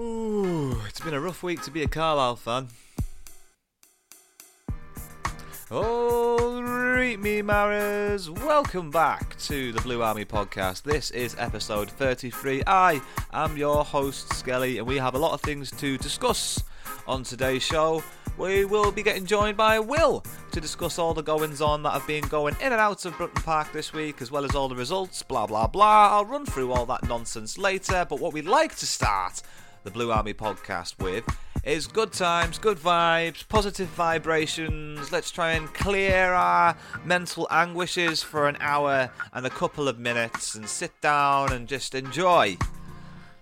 Ooh, it's been a rough week to be a Carlisle fan. Alright, me Maras, welcome back to the Blue Army podcast. This is episode 33. I am your host, Skelly, and we have a lot of things to discuss on today's show. We will be getting joined by Will to discuss all the goings on that have been going in and out of Brunton Park this week, as well as all the results, blah blah blah. I'll run through all that nonsense later, but what we'd like to start the Blue Army podcast with is good times, good vibes, positive vibrations. Let's try and clear our mental anguishes for an hour and a couple of minutes and sit down and just enjoy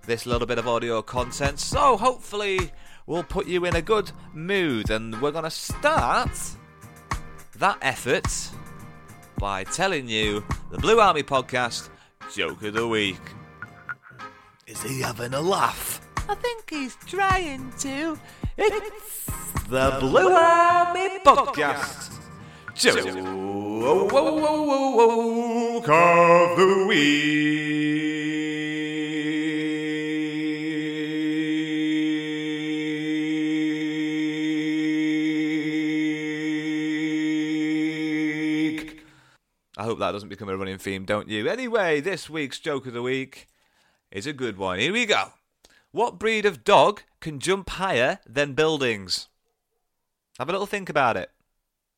this little bit of audio content. So, hopefully, we'll put you in a good mood. And we're going to start that effort by telling you the Blue Army podcast joke of the week. Is he having a laugh? I think he's trying to. It's the Blue Army Podcast. Joke of the week. I hope that doesn't become a running theme, don't you? Anyway, this week's joke of the week is a good one. Here we go. What breed of dog can jump higher than buildings? Have a little think about it.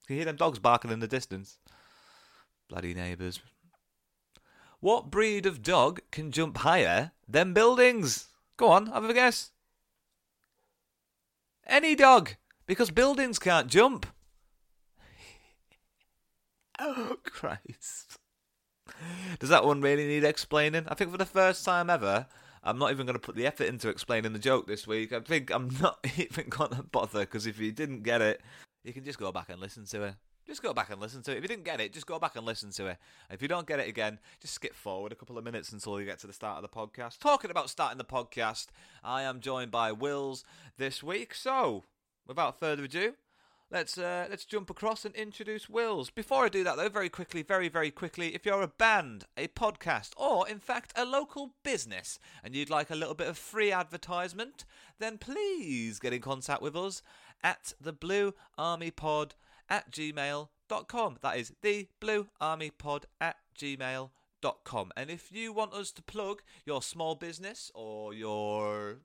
You hear them dogs barking in the distance. Bloody neighbours. What breed of dog can jump higher than buildings? Go on, have a guess. Any dog, because buildings can't jump. oh, Christ. Does that one really need explaining? I think for the first time ever, I'm not even going to put the effort into explaining the joke this week. I think I'm not even going to bother because if you didn't get it, you can just go back and listen to it. Just go back and listen to it. If you didn't get it, just go back and listen to it. If you don't get it again, just skip forward a couple of minutes until you get to the start of the podcast. Talking about starting the podcast, I am joined by Wills this week. So, without further ado, let's uh, let's jump across and introduce Wills. Before I do that, though, very quickly, very very quickly, if you're a band, a podcast, or in fact a local business, and you'd like a little bit of free advertisement, then please get in contact with us at the Blue Army Pod at gmail.com. That is the Blue Army Pod at gmail.com. And if you want us to plug your small business or your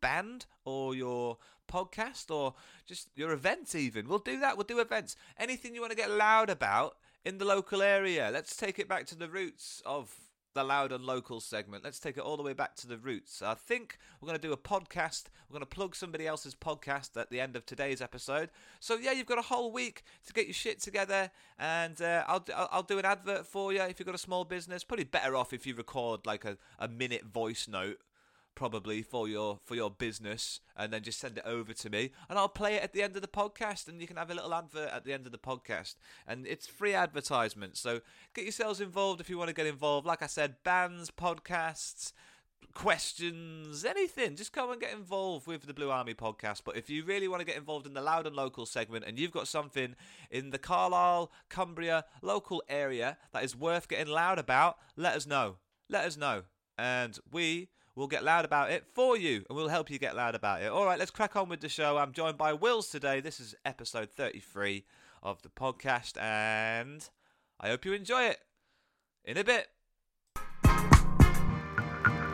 band or your podcast or just your events, even, we'll do that. We'll do events. Anything you want to get loud about in the local area. Let's take it back to the roots of the loud and local segment. Let's take it all the way back to the roots. I think we're going to do a podcast. We're going to plug somebody else's podcast at the end of today's episode. So yeah, you've got a whole week to get your shit together, and uh, I'll, I'll do an advert for you if you've got a small business. Probably better off if you record like a, a minute voice note probably for your for your business and then just send it over to me and I'll play it at the end of the podcast and you can have a little advert at the end of the podcast and it's free advertisement so get yourselves involved if you want to get involved like I said bands podcasts questions, anything, just come and get involved with the Blue Army podcast. But if you really want to get involved in the loud and local segment and you've got something in the Carlisle, Cumbria local area that is worth getting loud about, let us know. Let us know. And we will get loud about it for you and we'll help you get loud about it. All right, let's crack on with the show. I'm joined by Wills today. This is episode 33 of the podcast and I hope you enjoy it. In a bit.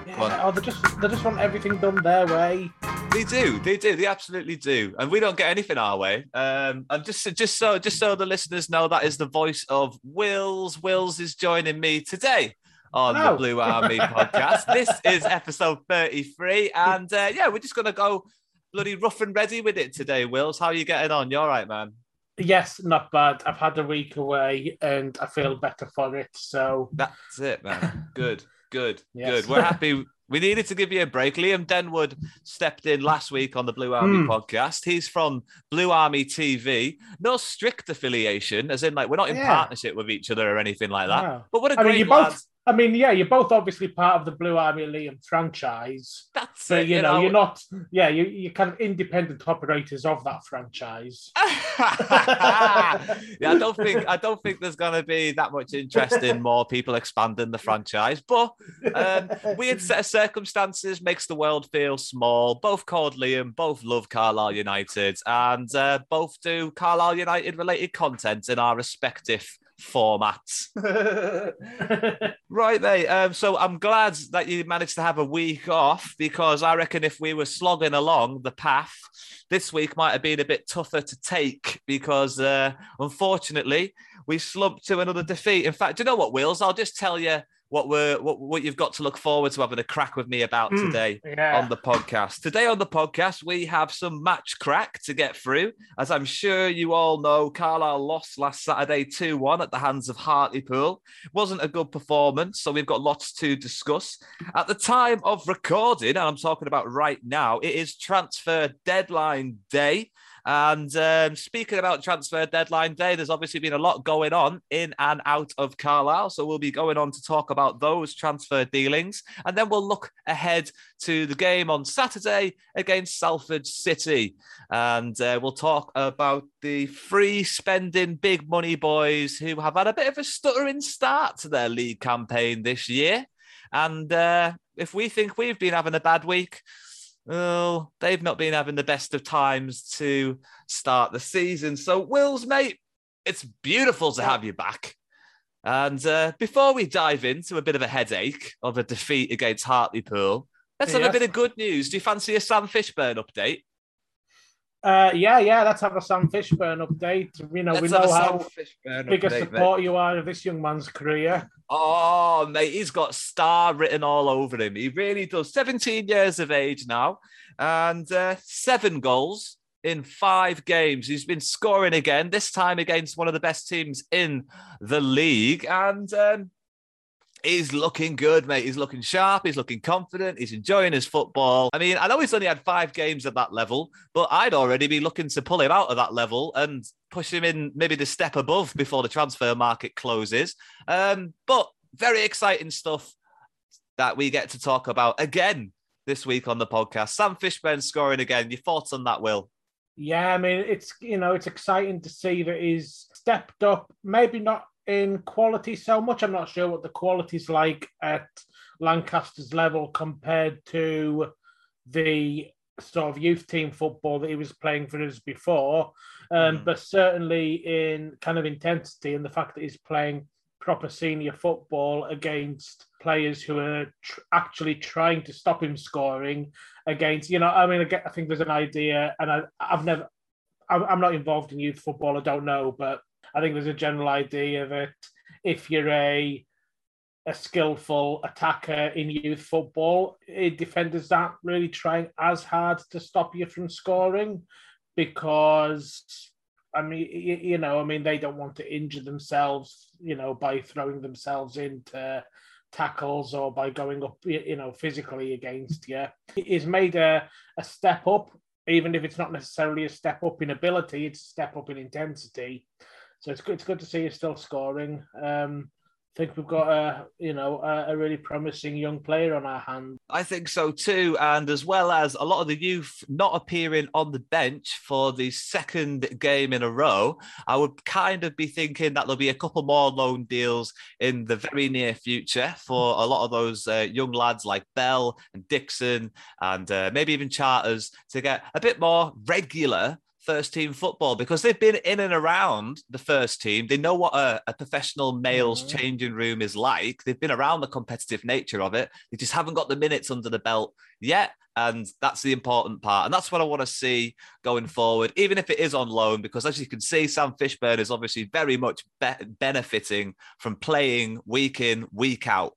Yeah, oh, they just they just want everything done their way. They do, they do, they absolutely do, and we don't get anything our way. Um, and just just so just so the listeners know, that is the voice of Wills. Wills is joining me today on the Blue Army podcast. This is episode thirty-three, and uh, yeah, we're just gonna go bloody rough and ready with it today. Wills, how are you getting on? You all right, man? Yes, not bad. I've had a week away, and I feel better for it. So that's it, man. Good. Good, yes. good. We're happy. We needed to give you a break. Liam Denwood stepped in last week on the Blue Army mm. podcast. He's from Blue Army TV. No strict affiliation, as in like we're not in yeah. partnership with each other or anything like that. Yeah. But what a I great mean, lad. Both, I mean, yeah, you're both obviously part of the Blue Army Liam franchise. That's but, it. You, you know, know, you're not. Yeah, you you're kind of independent operators of that franchise. yeah, I don't think I don't think there's going to be that much interest in more people expanding the franchise. But um, weird set of circumstances makes the world feel small. Both called Liam, both love Carlisle United, and uh, both do Carlisle United related content in our respective formats. right, mate. Um, so I'm glad that you managed to have a week off because I reckon if we were slogging along the path, this week might have been a bit tougher to take because uh, unfortunately we slumped to another defeat. In fact, do you know what, Wills? I'll just tell you what we're what, what you've got to look forward to having a crack with me about mm, today yeah. on the podcast. Today on the podcast, we have some match crack to get through. As I'm sure you all know, Carlisle lost last Saturday 2-1 at the hands of Hartlepool. Wasn't a good performance, so we've got lots to discuss. At the time of recording, and I'm talking about right now, it is transfer deadline day. And um, speaking about transfer deadline day, there's obviously been a lot going on in and out of Carlisle. So we'll be going on to talk about those transfer dealings. And then we'll look ahead to the game on Saturday against Salford City. And uh, we'll talk about the free spending big money boys who have had a bit of a stuttering start to their league campaign this year. And uh, if we think we've been having a bad week, well, they've not been having the best of times to start the season. So, Wills, mate, it's beautiful to have you back. And uh, before we dive into a bit of a headache of a defeat against Hartlepool, let's have a bit of good news. Do you fancy a Sam Fishburn update? Uh, yeah, yeah, let's have a Sam Fishburn update. You know, let's we know how big a support mate. you are of this young man's career. Oh, mate, he's got star written all over him. He really does. 17 years of age now and uh, seven goals in five games. He's been scoring again, this time against one of the best teams in the league. And um, He's looking good, mate. He's looking sharp. He's looking confident. He's enjoying his football. I mean, I know he's only had five games at that level, but I'd already be looking to pull him out of that level and push him in maybe the step above before the transfer market closes. Um, but very exciting stuff that we get to talk about again this week on the podcast. Sam Fishburn scoring again. Your thoughts on that, Will? Yeah, I mean, it's you know, it's exciting to see that he's stepped up. Maybe not in quality so much. I'm not sure what the quality's like at Lancaster's level compared to the sort of youth team football that he was playing for us before. Um, mm. But certainly in kind of intensity and the fact that he's playing proper senior football against players who are tr- actually trying to stop him scoring against, you know, I mean, I, get, I think there's an idea, and I, I've never, I'm not involved in youth football, I don't know, but I think there's a general idea that if you're a a skillful attacker in youth football, eh, defenders aren't really trying as hard to stop you from scoring because I mean, you, know, I mean, they don't want to injure themselves, you know, by throwing themselves into tackles or by going up, you know, physically against you. He's made a, a step up, even if it's not necessarily a step up in ability, it's a step up in intensity. So it's good. It's good to see he's still scoring. Um, I think we've got a you know a, a, really promising young player on our hands. I think so too, and as well as a lot of the youth not appearing on the bench for the second game in a row, I would kind of be thinking that there'll be a couple more loan deals in the very near future for a lot of those uh, young lads like Bell and Dixon and uh, maybe even Charters to get a bit more regular first team football because they've been in and around the first team. They know what a, a professional male's mm-hmm. changing room is like. They've been around the competitive nature of it. They just haven't got the minutes under the belt yet. And that's the important part. And that's what I want to see going forward, even if it is on loan, because as you can see, Sam Fishburn is obviously very much be- benefiting from playing week in, week out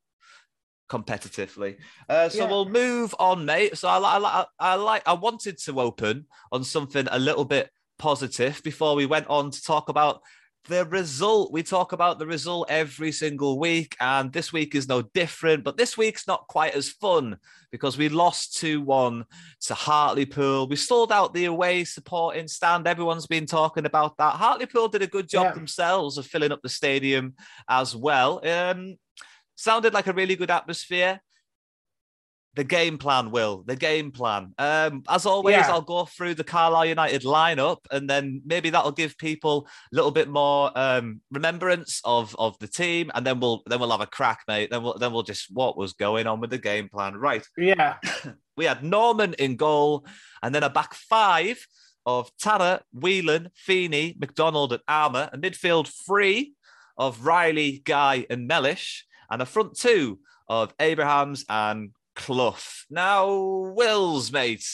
competitively. Uh, so yeah. we'll move on, mate. So I, I, I like I wanted to open on something a little bit positive before we went on to talk about the result. We talk about the result every single week, and this week is no different. But this week's not quite as fun because we lost 2 1 to Hartlepool. We sold out the away supporting stand. Everyone's been talking about that. Hartlepool did a good job yeah. themselves of filling up the stadium as well. Um, sounded like a really good atmosphere. The game plan, Will. The game plan. Um, as always, yeah. I'll go through the Carlisle United lineup, and then maybe that'll give people a little bit more um, remembrance of of the team, and then we'll then we'll have a crack, mate. Then we'll then we'll just what was going on with the game plan, right? Yeah. we had Norman in goal, and then a back five of Tara, Whelan, Feeney, McDonald, and Armer, a midfield three of Riley, Guy, and Mellish and the front two of Abrahams and Clough. Now, Wills, mate.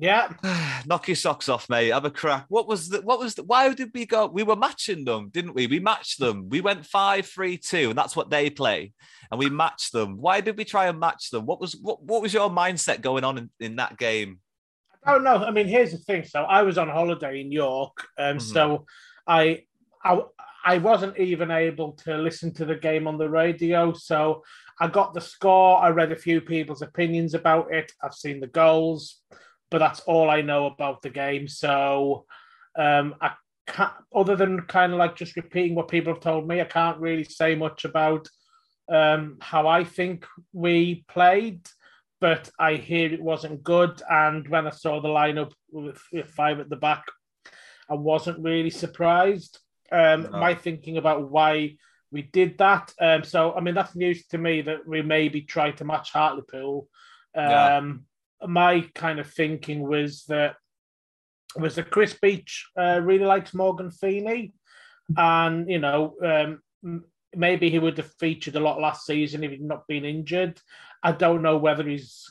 Yeah. Knock your socks off, mate. Have a crack. What was the what was the why did we go? We were matching them, didn't we? We matched them. We went five, three, two, and that's what they play. And we matched them. Why did we try and match them? What was what what was your mindset going on in, in that game? I don't know. I mean, here's the thing. So I was on holiday in York. Um, mm-hmm. so I I I wasn't even able to listen to the game on the radio. So I got the score. I read a few people's opinions about it. I've seen the goals, but that's all I know about the game. So um, I can't, other than kind of like just repeating what people have told me, I can't really say much about um, how I think we played. But I hear it wasn't good. And when I saw the lineup with five at the back, I wasn't really surprised um, no. my thinking about why we did that. Um, so, I mean, that's news to me that we maybe tried to match Hartlepool. Um, yeah. My kind of thinking was that was that Chris Beech uh, really likes Morgan Feeney, and you know um, maybe he would have featured a lot last season if he'd not been injured. I don't know whether he's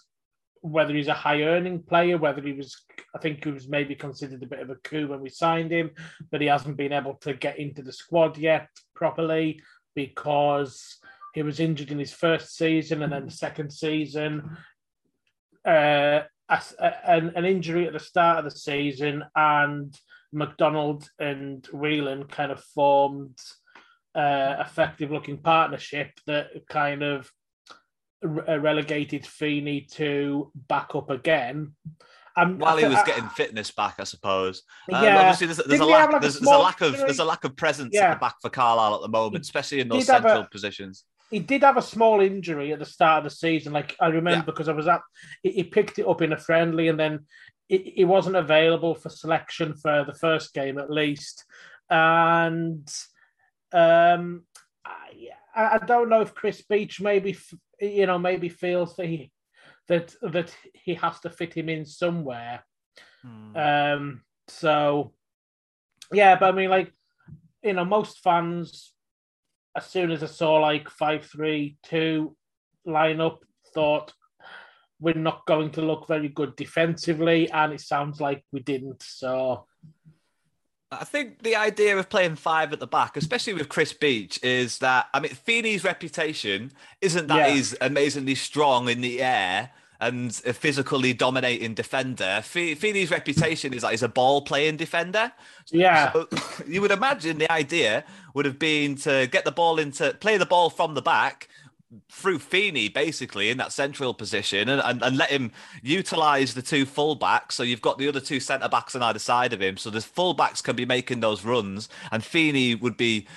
whether he's a high earning player, whether he was, I think he was maybe considered a bit of a coup when we signed him, but he hasn't been able to get into the squad yet properly because he was injured in his first season and then the second season. Uh, an, an injury at the start of the season, and McDonald and Whelan kind of formed uh, effective looking partnership that kind of relegated Feeney to back up again. Um, While he was getting fitness back, I suppose. Uh, yeah. obviously, there's, there's a lack. Like there's, a, there's, a lack of there's a lack of presence yeah. at the back for Carlisle at the moment, especially in those central a, positions. He did have a small injury at the start of the season. Like I remember yeah. because I was at, he, he, picked it up in a friendly, and then he wasn't available for selection for the first game at least. And um, I, I don't know if Chris Beech maybe you know maybe feels that he that that he has to fit him in somewhere. Hmm. Um, so yeah, but I mean, like you know, most fans, as soon as I saw like five three two line up, thought we're not going to look very good defensively, and it sounds like we didn't. So I think the idea of playing five at the back, especially with Chris Beech, is that I mean Feeney's reputation isn't that yeah. he's amazingly strong in the air and a physically dominating defender. Feeney's reputation is that he's a ball playing defender. Yeah. So you would imagine the idea would have been to get the ball into play the ball from the back, through Feeney basically in that central position and, and, and let him utilize the two fullbacks. So you've got the other two centre backs on either side of him. So the fullbacks can be making those runs, and Feeney would be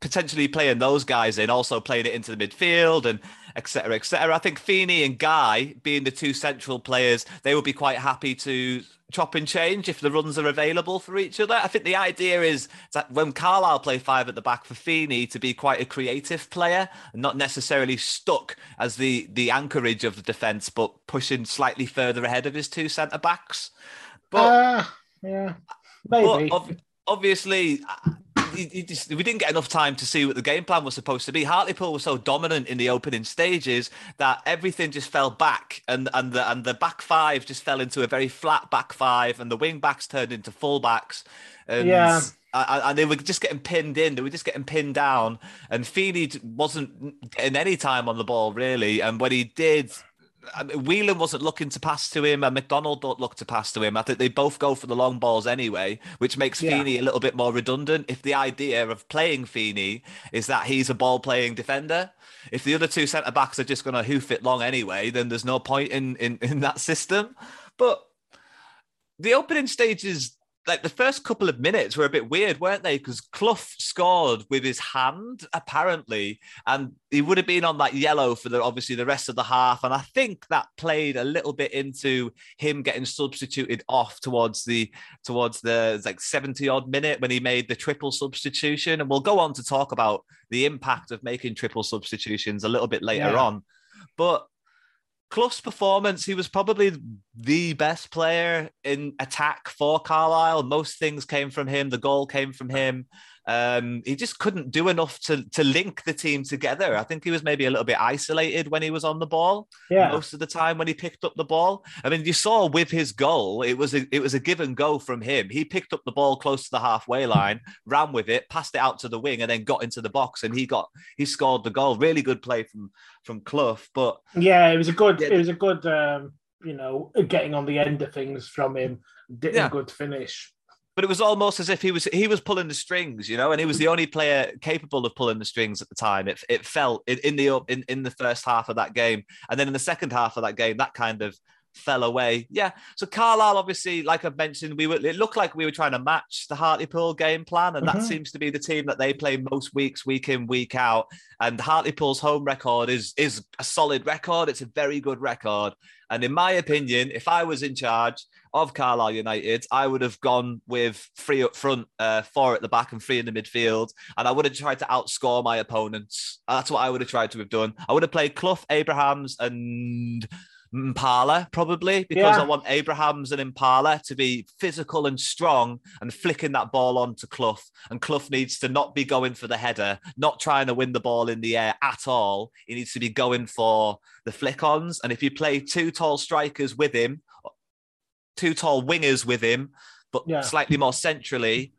potentially playing those guys in, also playing it into the midfield and etc. etc. I think Feeney and Guy, being the two central players, they would be quite happy to chop and change if the runs are available for each other. I think the idea is that when Carlisle play five at the back for Feeney to be quite a creative player, not necessarily stuck as the the anchorage of the defence, but pushing slightly further ahead of his two centre backs. But uh, yeah, maybe. But obviously, just, we didn't get enough time to see what the game plan was supposed to be. Hartlepool was so dominant in the opening stages that everything just fell back, and and the and the back five just fell into a very flat back five, and the wing backs turned into full backs. And, yeah. And they were just getting pinned in. They were just getting pinned down. And Feeney wasn't getting any time on the ball really. And when he did, I mean, Whelan wasn't looking to pass to him, and McDonald don't look to pass to him. I think they both go for the long balls anyway, which makes yeah. Feeney a little bit more redundant. If the idea of playing Feeney is that he's a ball playing defender, if the other two centre backs are just going to hoof it long anyway, then there's no point in, in in that system. But the opening stages like the first couple of minutes were a bit weird, weren't they? Because Clough scored with his hand, apparently, and he would have been on that yellow for the obviously the rest of the half. And I think that played a little bit into him getting substituted off towards the towards the like 70 odd minute when he made the triple substitution. And we'll go on to talk about the impact of making triple substitutions a little bit later yeah. on. But Clough's performance, he was probably the best player in attack for Carlisle. Most things came from him. The goal came from him. Um, he just couldn't do enough to to link the team together. I think he was maybe a little bit isolated when he was on the ball. Yeah. Most of the time when he picked up the ball. I mean, you saw with his goal, it was a it was a give and go from him. He picked up the ball close to the halfway line, ran with it, passed it out to the wing, and then got into the box and he got he scored the goal. Really good play from from Clough. But yeah, it was a good it was a good um, you know getting on the end of things from him. Did yeah. a good finish but it was almost as if he was he was pulling the strings, you know, and he was the only player capable of pulling the strings at the time. It it felt in, in the in, in the first half of that game, and then in the second half of that game, that kind of fell away. Yeah. So Carlisle, obviously, like I've mentioned, we were it looked like we were trying to match the Hartlepool game plan, and mm-hmm. that seems to be the team that they play most weeks, week in, week out. And Hartlepool's home record is is a solid record. It's a very good record. And in my opinion, if I was in charge of Carlisle United, I would have gone with three up front, uh, four at the back, and three in the midfield. And I would have tried to outscore my opponents. That's what I would have tried to have done. I would have played Clough, Abrahams, and Impala probably because yeah. I want Abrahams and Impala to be physical and strong and flicking that ball onto Clough. And Clough needs to not be going for the header, not trying to win the ball in the air at all. He needs to be going for the flick ons. And if you play two tall strikers with him, two tall wingers with him, but yeah. slightly more centrally,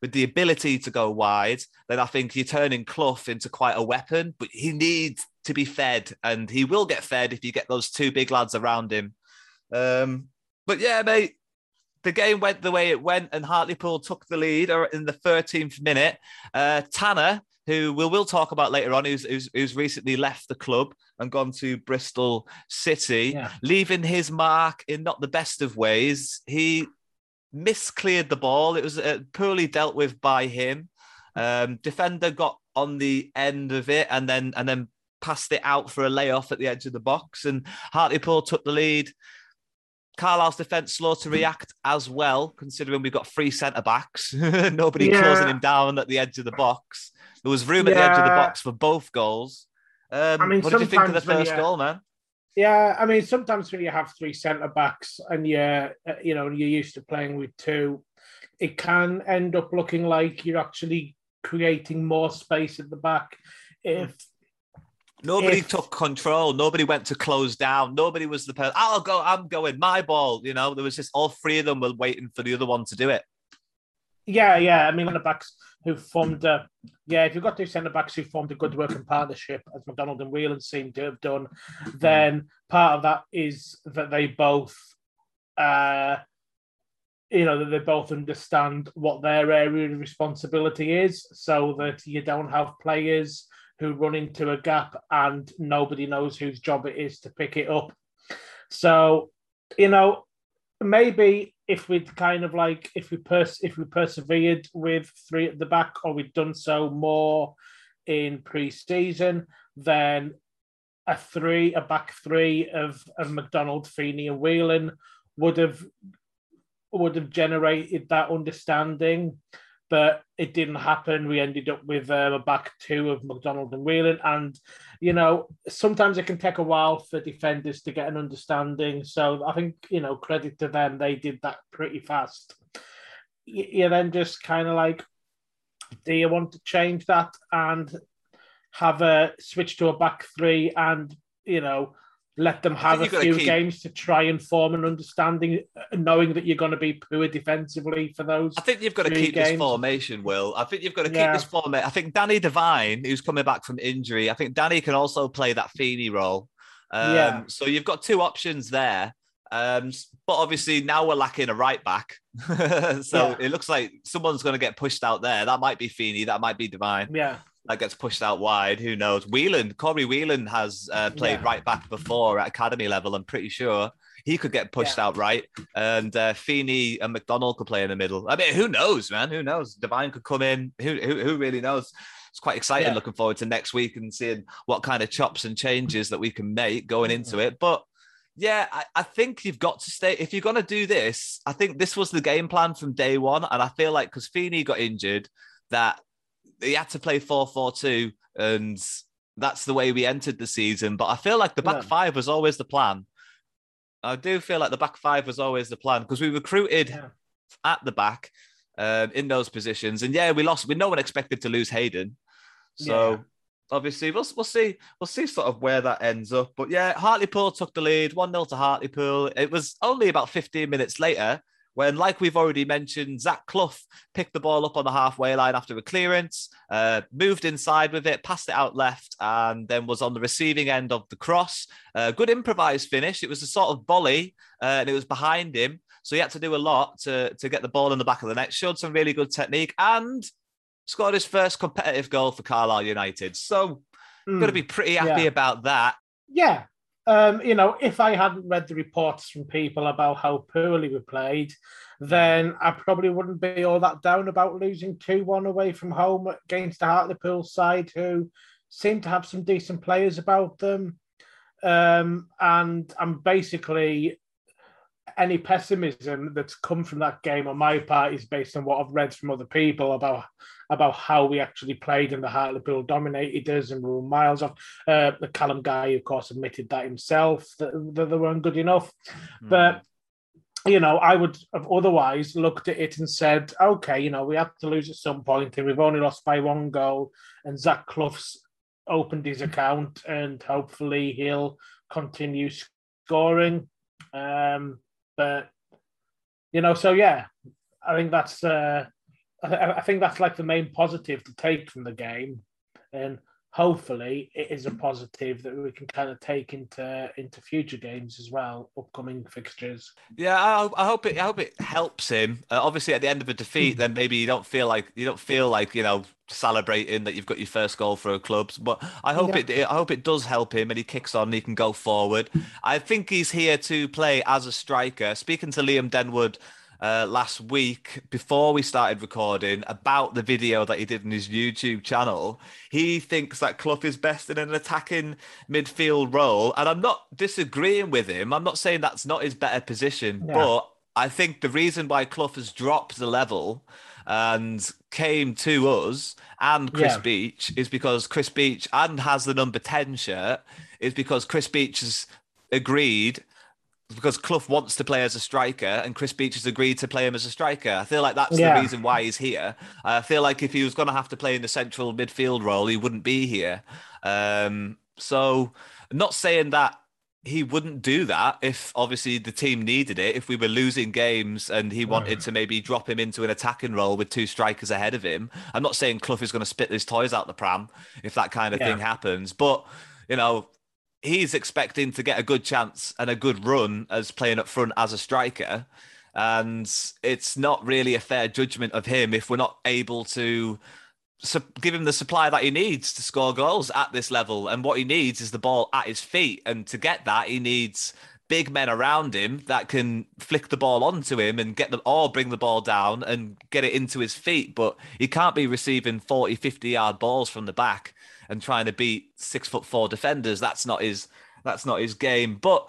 with the ability to go wide, then I think you're turning Clough into quite a weapon. But he needs to be fed, and he will get fed if you get those two big lads around him. Um, but yeah, mate, the game went the way it went, and Hartlepool took the lead in the 13th minute. Uh, Tanner, who we will talk about later on, who's, who's, who's, recently left the club and gone to Bristol City, yeah. leaving his mark in not the best of ways. He miscleared the ball. It was uh, poorly dealt with by him. Um, defender got on the end of it and then and then passed it out for a layoff at the edge of the box, and Hartlepool took the lead. Carlisle's defence slow to react as well, considering we've got three centre backs. Nobody yeah. closing him down at the edge of the box. There was room at the edge of the box for both goals. Um, I mean, what did you think of the first you, goal, man? Yeah, I mean, sometimes when you have three centre backs and you're, uh, you know, you're used to playing with two, it can end up looking like you're actually creating more space at the back. If Nobody if, took control. Nobody went to close down. Nobody was the person. I'll go. I'm going. My ball. You know, there was just all three of them were waiting for the other one to do it. Yeah, yeah. I mean, the backs who formed. A, yeah, if you've got two centre backs who formed a good working partnership, as McDonald and Whelan seem to have done, then part of that is that they both, uh, you know, that they both understand what their area of responsibility is, so that you don't have players who run into a gap and nobody knows whose job it is to pick it up. So, you know, maybe if we'd kind of like if we pers- if we persevered with three at the back or we'd done so more in pre-season, then a three, a back three of, of McDonald, Feeney, and Whelan would have would have generated that understanding, but it didn't happen. We ended up with um, a back two of McDonald and Whelan, and you know sometimes it can take a while for defenders to get an understanding. So I think you know credit to them, they did that pretty fast. You, then just kind of like, do you want to change that and have a switch to a back three and you know let them have a few keep... games to try and form an understanding, knowing that you're going to be poor defensively for those. I think you've got to keep games. this formation, Will. I think you've got to keep yeah. this formation. I think Danny Devine, who's coming back from injury, I think Danny can also play that Feeney role. Um, yeah. So you've got two options there. Um, but obviously now we're lacking a right back. so yeah. it looks like someone's going to get pushed out there. That might be Feeney. That might be Devine. Yeah that gets pushed out wide. Who knows? Whelan, Corey Whelan has uh, played yeah. right back before at academy level. I'm pretty sure he could get pushed yeah. out right, and uh, Feeney and McDonald could play in the middle. I mean, who knows, man? Who knows? Devine could come in. Who who, who really knows? It's quite exciting. Yeah. Looking forward to next week and seeing what kind of chops and changes that we can make going into mm-hmm. it. But yeah, I, I, think you've got to stay. If you're going to do this, I think this was the game plan from day one. And I feel like because Feeney got injured, that he had to play 4 4 2, and that's the way we entered the season. But I feel like the back yeah. five was always the plan. I do feel like the back five was always the plan because we recruited yeah. at the back uh, in those positions. And yeah, we lost. We no one expected to lose Hayden. So. Yeah obviously we'll, we'll see we'll see sort of where that ends up but yeah hartlepool took the lead 1-0 to hartlepool it was only about 15 minutes later when, like we've already mentioned, Zach Clough picked the ball up on the halfway line after a clearance, uh, moved inside with it, passed it out left, and then was on the receiving end of the cross. Uh, good improvised finish. It was a sort of volley, uh, and it was behind him. So he had to do a lot to, to get the ball in the back of the net. Showed some really good technique and scored his first competitive goal for Carlisle United. So, mm, going to be pretty happy yeah. about that. Yeah, um, you know, if I hadn't read the reports from people about how poorly we played, then I probably wouldn't be all that down about losing 2 1 away from home against the Hartlepool side, who seem to have some decent players about them. Um, and I'm basically any pessimism that's come from that game on my part is based on what I've read from other people about about how we actually played and the Hartlepool dominated us and we were miles off. Uh, the Callum Guy, of course, admitted that himself that, that they weren't good enough. Mm. But you know, I would have otherwise looked at it and said, okay, you know, we have to lose at some point, and we've only lost by one goal. And Zach Clough's opened his account, and hopefully he'll continue scoring. Um, but you know, so yeah, I think that's uh, I, I think that's like the main positive to take from the game, and hopefully it is a positive that we can kind of take into into future games as well, upcoming fixtures. Yeah, I, I hope it. I hope it helps him. Uh, obviously, at the end of a defeat, then maybe you don't feel like you don't feel like you know celebrating that you've got your first goal for a club. But I hope yeah. it. I hope it does help him, and he kicks on. and He can go forward. I think he's here to play as a striker. Speaking to Liam Denwood uh, last week before we started recording about the video that he did in his YouTube channel. He thinks that Clough is best in an attacking midfield role. And I'm not disagreeing with him. I'm not saying that's not his better position, yeah. but I think the reason why Clough has dropped the level and came to us and Chris yeah. Beech is because Chris Beech and has the number 10 shirt is because Chris Beech has agreed because Clough wants to play as a striker and Chris Beech has agreed to play him as a striker. I feel like that's yeah. the reason why he's here. I feel like if he was going to have to play in the central midfield role, he wouldn't be here. Um, so, not saying that he wouldn't do that if obviously the team needed it. If we were losing games and he wanted to maybe drop him into an attacking role with two strikers ahead of him, I'm not saying Clough is going to spit his toys out the pram if that kind of yeah. thing happens. But you know, he's expecting to get a good chance and a good run as playing up front as a striker. And it's not really a fair judgment of him if we're not able to give him the supply that he needs to score goals at this level. And what he needs is the ball at his feet. And to get that, he needs big men around him that can flick the ball onto him and get the or bring the ball down and get it into his feet. But he can't be receiving 40, 50 yard balls from the back and trying to beat six foot four defenders. That's not his that's not his game. But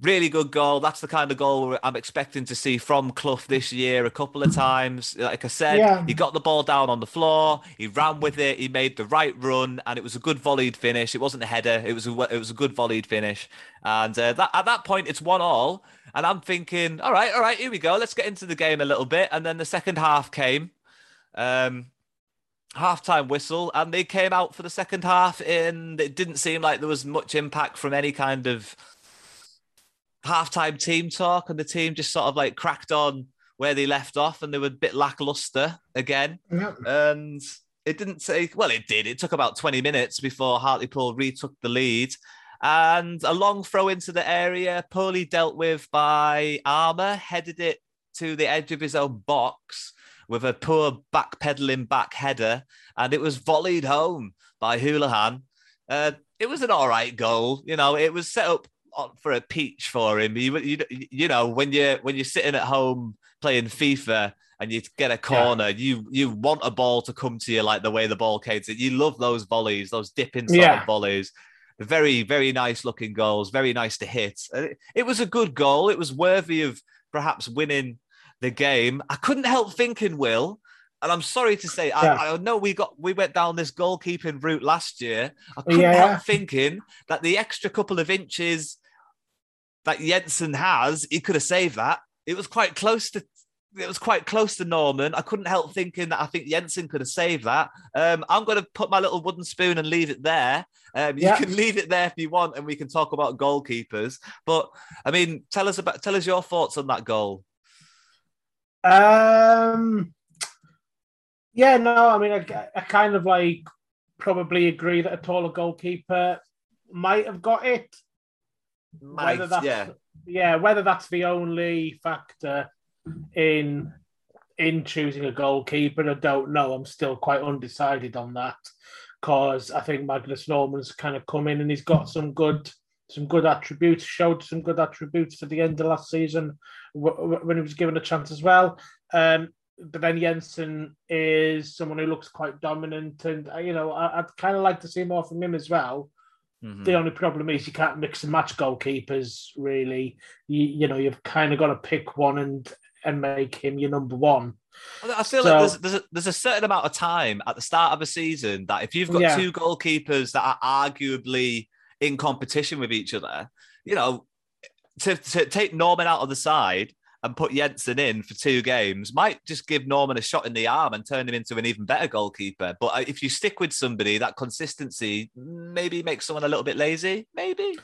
really good goal. That's the kind of goal I'm expecting to see from Clough this year a couple of times. Like I said, Yeah. he got the ball down on the floor, he ran with it, he made the right run, and it was a good volleyed finish. It wasn't a header; it was a it was a good volleyed finish. And uh, that at that point, it's one all. And I'm thinking, all right, all right, here we go. Let's get into the game a little bit. And then the second half came. Um, halftime whistle and they came out for the second half and it didn't seem like there was much impact from any kind of halftime team talk and the team just sort of like cracked on where they left off and they were a bit lackluster again. And it didn't say well it did. It took about 20 minutes before hartlepool retook the lead. And a long throw into the area poorly dealt with by Armer headed it to the edge of his own box with a poor backpedaling back header and it was volleyed home by Houlihan. Uh, it was an all right goal. You know, it was set up for a peach for him. You, you, you know, when you're when you're sitting at home playing FIFA and you get a corner, you you want a ball to come to you like the way the ball came to you. love those volleys, those dipping sort Yeah. volleys. Very, very nice looking goals. Very nice to hit. Uh, it was a good goal. It was worthy of perhaps winning the game. I couldn't help thinking, Will, and I'm sorry to say, Yeah. I, I know we got we went down this goalkeeping route last year. I couldn't Yeah. help thinking that the extra couple of inches that Jensen has, he could have saved that. It was quite close to. It was quite close to Norman. I couldn't help thinking that I think Jensen could have saved that. Um, I'm going to put my little wooden spoon and leave it there. Um, you can leave it there if you want, and we can talk about goalkeepers. But I mean, tell us about tell us your thoughts on that goal. Um, yeah, no, I mean, I, I kind of like probably agree that a taller goalkeeper might have got it. Might, whether that's, yeah. yeah, whether that's the only factor in in choosing a goalkeeper, I don't know. I'm still quite undecided on that because I think Magnus Norman's kind of come in and he's got some good some good attributes, showed some good attributes at the end of last season when he was given a chance as well. Um, but then Jensen is someone who looks quite dominant, and uh, you know I, I'd kind of like to see more from him as well. Mhm. The only problem is you can't mix and match goalkeepers. Really, you, you know you've kind of got to pick one and and make him your number one. I feel So- like there's, there's, a, there's a certain amount of time at the start of a season that if you've got Yeah. two goalkeepers that are arguably in competition with each other, you know, to, to take Norman out of the side and put Jensen in for two games might just give Norman a shot in the arm and turn him into an even better goalkeeper. But uh, if you stick with somebody, that consistency maybe makes someone a little bit lazy. Maybe.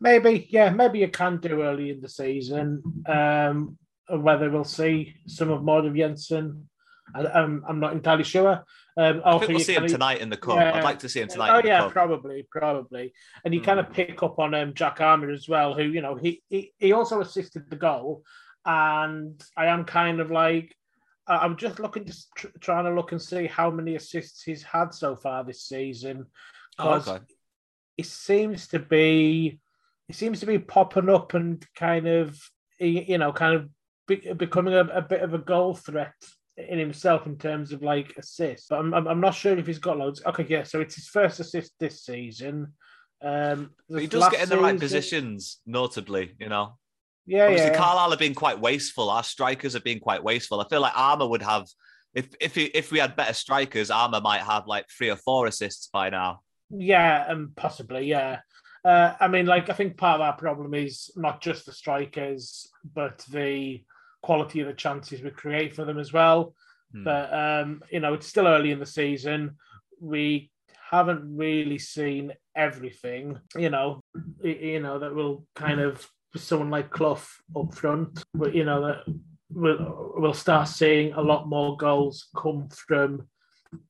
Maybe, yeah, maybe you can do early in the season. Um, whether we'll see some of more of Jensen, I, I'm, I'm not entirely sure. Um, I think we'll see him kinda- tonight in the cup. Yeah. I'd like to see him tonight. Oh in the yeah, cup. probably, probably. And you Hmm. kind of pick up on um, Jack Armer as well, who you know he, he he also assisted the goal, and I am kind of like I'm just looking just tr- trying to look and see how many assists he's had so far this season. Oh, 'cause okay. It seems to be, it seems to be popping up and kind of, you know, kind of be, becoming a, a bit of a goal threat in himself in terms of like assists. But I'm, I'm, not sure if he's got loads. Okay, yeah, so it's his first assist this season. Um, But he does get in the right season- positions, notably, you know. Yeah, Obviously, yeah. Carlisle have been quite wasteful. Our strikers have been quite wasteful. I feel like Armer would have, if if he, if we had better strikers, Armer might have like three or four assists by now. Yeah, and possibly, yeah. Uh, I mean, like, I think part of our problem is not just the strikers, but the quality of the chances we create for them as well. Hmm. But, um, you know, it's still early in the season. We haven't really seen everything, you know, you know, that will kind of, someone like Clough up front, but, you know, that we'll, we'll start seeing a lot more goals come from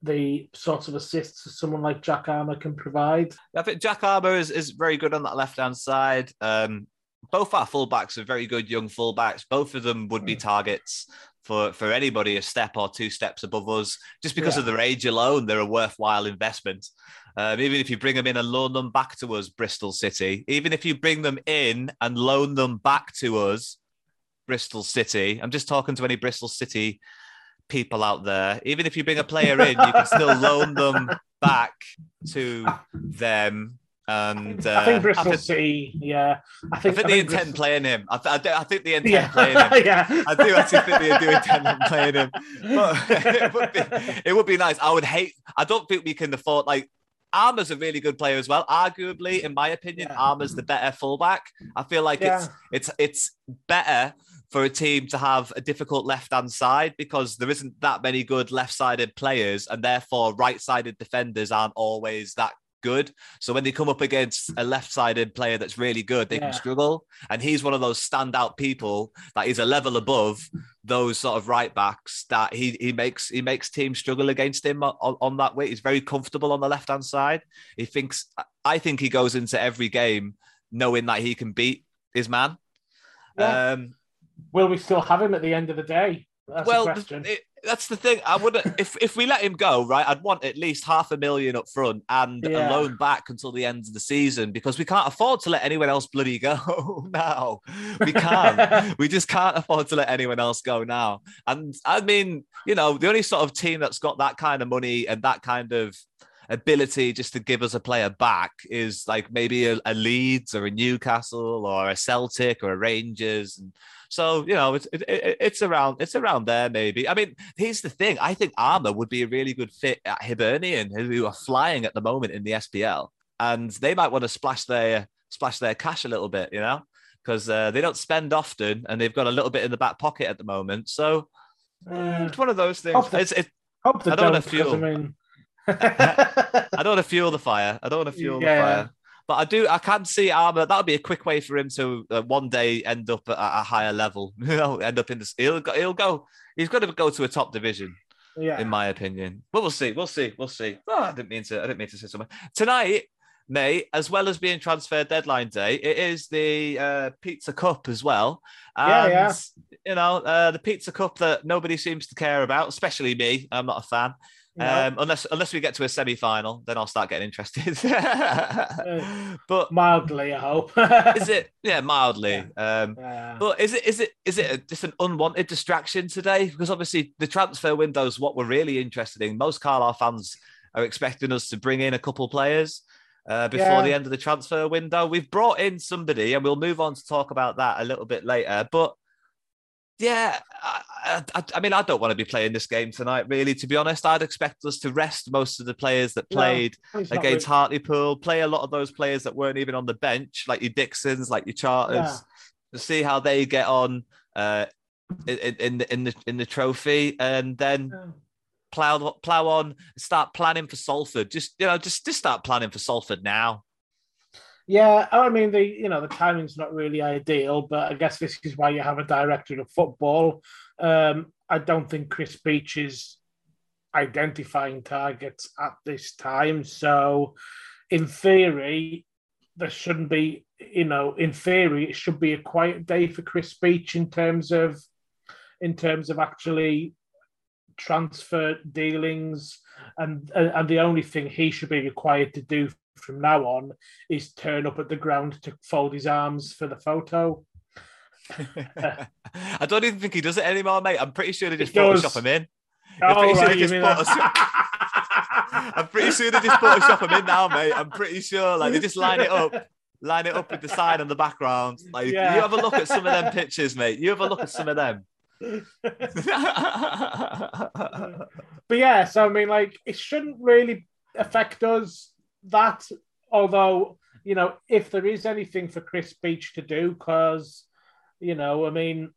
the sorts of assists that someone like Jack Armer can provide. I think Jack Armer is, is very good on that left hand side. Um, both our fullbacks are very good young fullbacks. Both of them would be Hmm. targets for for anybody a step or two steps above us. Just because Yeah. of their age alone, they're a worthwhile investment. Um, even if you bring them in and loan them back to us, Bristol City. Even if you bring them in and loan them back to us, Bristol City. I'm just talking to any Bristol City people out there. Even if you bring a player in, you can still loan them back to them. And uh, I think Bristol think- City, yeah. I I think, think I they think intend Bristol- playing him. I, th- I, do- I think they intend yeah. playing him. yeah. I do actually think they do intend on playing him. But it would be it would be nice. I would hate. I don't think we can afford like. Armer's a really good player as well. Arguably, in my opinion, Yeah. Armer's the better fullback. I feel like it's it's it's better for a team to have a difficult left hand side because there isn't that many good left sided players, and therefore right sided defenders aren't always that good. So when they come up against a left sided player that's really good, they Yeah. can struggle. And he's one of those standout people that is a level above those sort of right backs that he he makes he makes teams struggle against him on, on that way. He's very comfortable on the left hand side. He thinks I think he goes into every game knowing that he can beat his man. Yeah. Um, Will we still have him at the end of the day? That's well, it- that's the thing. I would if if we let him go, right? I'd want at least half a million up front and Yeah. a loan back until the end of the season because we can't afford to let anyone else bloody go now. We can't. we just can't afford to let anyone else go now. And I mean, you know, the only sort of team that's got that kind of money and that kind of ability just to give us a player back is like maybe a, a Leeds or a Newcastle or a Celtic or a Rangers. And so, you know, it's it, it, it's around it's around there maybe. I mean, here's the thing. I think Armer would be a really good fit at Hibernian, who are flying at the moment in the SPL, and they might want to splash their splash their cash a little bit, you know, because uh, they don't spend often and they've got a little bit in the back pocket at the moment. So Uh, it's one of those things. Hope that- It's, it, Hope I don't wanna don't, I mean, I don't want to fuel the fire. I don't want to fuel Yeah. the fire. But I do. I can see Armer. That would be a quick way for him to uh, one day end up at a higher level. Know, end up in this. He'll go. He'll go. He's got to go to a top division, yeah. in my opinion. But we'll see. We'll see. We'll see. Oh, I didn't mean to. I didn't mean to say something tonight. Mate, as well as being transfer deadline day, it is the uh, Pizza Cup as well. Yeah, yeah. You know, uh, the Pizza Cup that nobody seems to care about, especially me. I'm not a fan. Um, unless unless we get to a semi final, then I'll start getting interested. but Mildly, I hope. is it? Yeah, mildly. Um, Yeah. but is it is it is it a, just an unwanted distraction today? Because obviously the transfer window is what we're really interested in. Most Carlisle fans are expecting us to bring in a couple players uh, before Yeah. the end of the transfer window. We've brought in somebody, and we'll move on to talk about that a little bit later. But yeah, I, I, I mean, I don't want to be playing this game tonight. Really, to be honest, I'd expect us to rest most of the players that played not against Hartlepool, play a lot of those players that weren't even on the bench, like your Dixons, like your Charters, Yeah. to see how they get on uh, in, in the in the in the trophy, and then Yeah. plow plow on, start planning for Salford. Just you know, just just start planning for Salford now. Yeah, I mean the you know the timing's not really ideal, but I guess this is why you have a director of football. Um, I don't think Chris Beech is identifying targets at this time, so in theory, there shouldn't be. You know, in theory, it should be a quiet day for Chris Beech in terms of in terms of actually transfer dealings, and and the only thing he should be required to do from now on is turn up at the ground to fold his arms for the photo. I don't even think he does it anymore, mate. I'm pretty sure they just Photoshop him in. Oh, pretty sure right, they just mean put that? I'm pretty sure they just Photoshop him in now, mate. I'm pretty sure, like they just line it up, line it up with the sign on the background. Like Yeah. you have a look at some of them pictures, mate. You have a look at some of them. but yeah, so I mean, like, it shouldn't really affect us that, although, you know, if there is anything for Chris Beech to do, because, you know, I mean,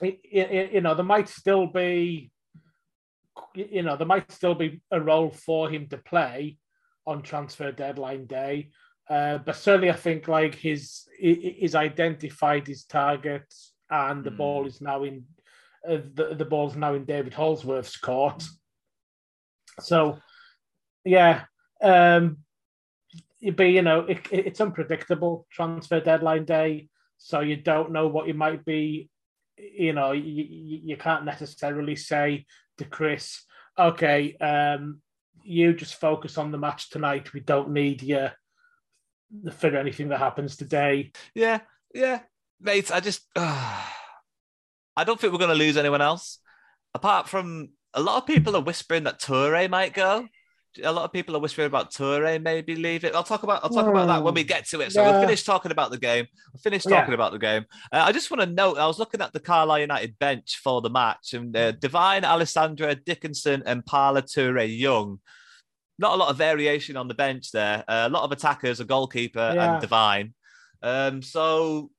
it, it, you know, there might still be, you know, there might still be a role for him to play on transfer deadline day. Uh, but certainly, I think like his he's identified his targets, and the Hmm. ball is now in uh, the the ball's now in David Holdsworth's court. So, yeah, um, but you know, it, it- it's unpredictable transfer deadline day, so you don't know what you might be you know, you, you can't necessarily say to Chris, okay, um, you just focus on the match tonight. We don't need you for anything that happens today. Yeah, yeah, mate. I just, uh, I don't think we're going to lose anyone else. Apart from a lot of people are whispering that Toure might go a lot of people are whispering about Toure maybe leave it. I'll talk about I'll talk about that when we hmm. get to it. So yeah. we'll finish talking about the game. We'll finish talking yeah. about the game. Uh, I just want to note I was looking at the Carlisle United bench for the match, and uh, Devine, Alessandra, Dickinson, and Parla Toure Young. Not a lot of variation on the bench there. Uh, a lot of attackers, a goalkeeper, yeah. and Devine. Um, so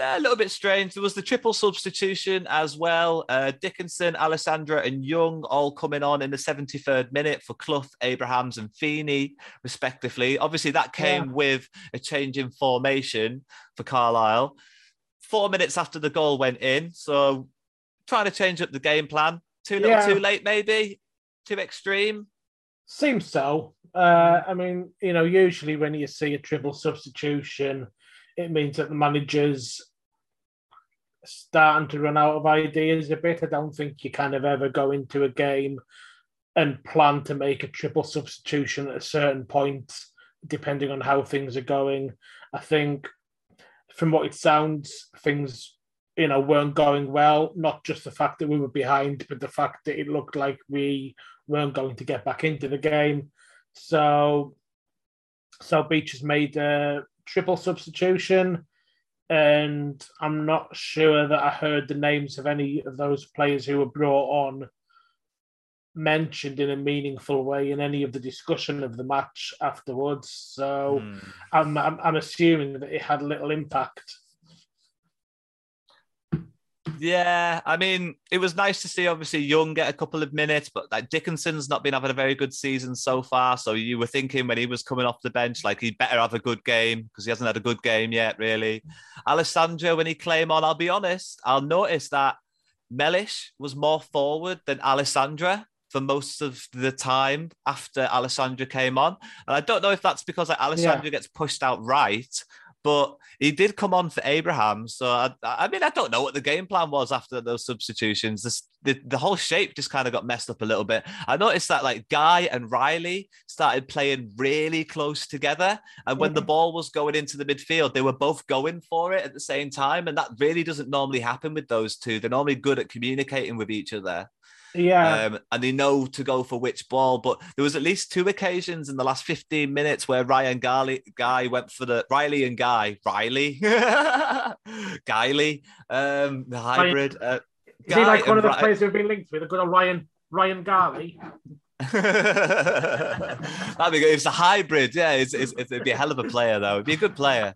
a little bit strange. There was the triple substitution as well. Uh, Dickinson, Alessandra, and Young all coming on in the 73rd minute for Clough, Abrahams, and Feeney, respectively. Obviously, that came yeah. with a change in formation for Carlisle. Four minutes after the goal went in. So, trying to change up the game plan. Too little, yeah. too late, maybe? Too extreme? Seems so. Uh, I mean, you know, usually when you see a triple substitution, it means that the manager's starting to run out of ideas a bit. I don't think you kind of ever go into a game and plan to make a triple substitution at a certain point, depending on how things are going. I think from what it sounds, things you know weren't going well. Not just the fact that we were behind, but the fact that it looked like we weren't going to get back into the game. So, so Beech has made a triple substitution and I'm not sure that I heard the names of any of those players who were brought on mentioned in a meaningful way in any of the discussion of the match afterwards. So mm. I'm, I'm, I'm assuming that it had little impact. Yeah, I mean, it was nice to see obviously Young get a couple of minutes, but like Dickinson's not been having a very good season so far. So you were thinking when he was coming off the bench, like he better have a good game because he hasn't had a good game yet, really. Alessandra, when he came on, I'll be honest, I'll notice that Mellish was more forward than Alessandra for most of the time after Alessandra came on. And I don't know if that's because like, Alessandra yeah. gets pushed out right but he did come on for Abraham. So I, I mean, I don't know what the game plan was after those substitutions. This, the, the whole shape just kind of got messed up a little bit. I noticed that like Guy and Riley started playing really close together. And when mm-hmm. the ball was going into the midfield, they were both going for it at the same time. And that really doesn't normally happen with those two. They're normally good at communicating with each other. Yeah. Um, and they know to go for which ball. But there was at least two occasions in the last 15 minutes where Ryan Guy, Guy went for the Riley and Guy. Riley? Guiley, um, the hybrid. Uh, Is he like one of the Ryan... players who've been linked with? A good old Ryan Ryan Garley? That'd be good. It's a hybrid. Yeah, it's, it's, it'd be a hell of a player, though. It'd be a good player.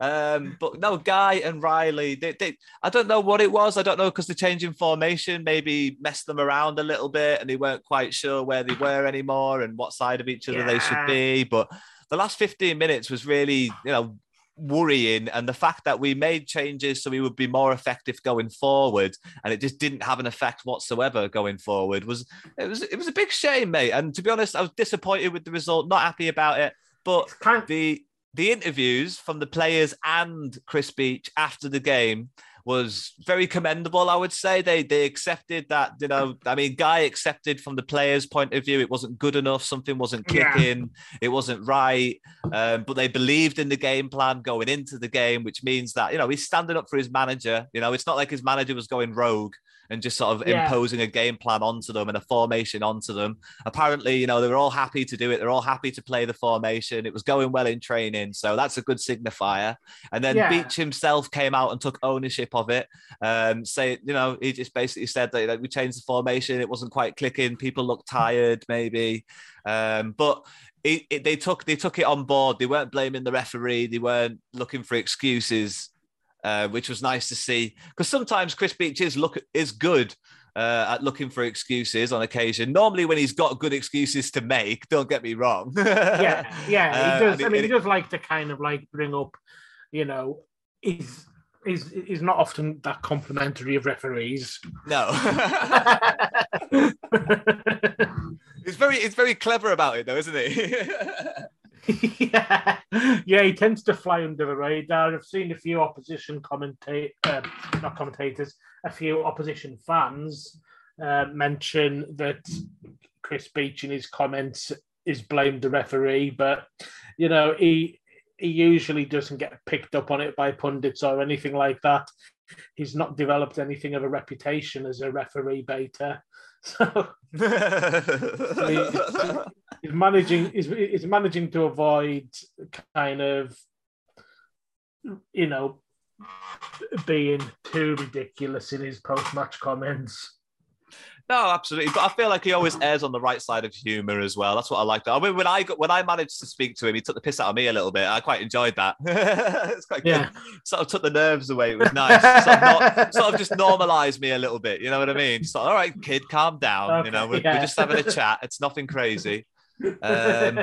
Um, but no, Guy and Riley, they, they, I don't know what it was. I don't know because the change in formation maybe messed them around a little bit and they weren't quite sure where they were anymore and what side of each other yeah. they should be. But the last 15 minutes was really, you know, worrying and the fact that we made changes so we would be more effective going forward and it just didn't have an effect whatsoever going forward was it was it was a big shame mate and to be honest I was disappointed with the result not happy about it but kind of- the the interviews from the players and Chris Beech after the game was very commendable. I would say they they accepted that. You know, I mean, Guy accepted from the players' point of view it wasn't good enough. Something wasn't clicking. Yeah. It wasn't right. Um, but they believed in the game plan going into the game, which means that you know he's standing up for his manager. You know, it's not like his manager was going rogue and just sort of yeah. imposing a game plan onto them and a formation onto them. Apparently, you know, they were all happy to do it. They're all happy to play the formation. It was going well in training. So that's a good signifier. And then yeah. Beech himself came out and took ownership of it. Um, say, you know, he just basically said that you know, we changed the formation. It wasn't quite clicking. People looked tired, maybe. Um, but it, it, they took they took it on board. They weren't blaming the referee. They weren't looking for excuses uh, which was nice to see. Because sometimes Chris Beech is look is good uh, at looking for excuses on occasion. Normally, when he's got good excuses to make, don't get me wrong. yeah, yeah, he uh, does. I mean, he does like to kind of like bring up, you know, he's he's he's not often that complimentary of referees. No. it's very it's very clever about it though, isn't he? yeah, yeah, he tends to fly under the radar. I've seen a few opposition commentate, um, not commentators, a few opposition fans uh, mention that Chris Beech in his comments is blamed the referee, but you know he he usually doesn't get picked up on it by pundits or anything like that. He's not developed anything of a reputation as a referee beta. So, so he, he's managing he's, he's managing to avoid kind of you know being too ridiculous in his post-match comments. No, absolutely. But I feel like he always errs on the right side of humour as well. That's what I like. I mean, when I got when I managed to speak to him, he took the piss out of me a little bit. I quite enjoyed that. it's quite yeah. good. Sort of took the nerves away. It was nice. sort, of not, sort, of just normalised me a little bit. You know what I mean? Just like, all right, kid, calm down. Okay, you know, we're, yeah. we're, just having a chat. It's nothing crazy. Um,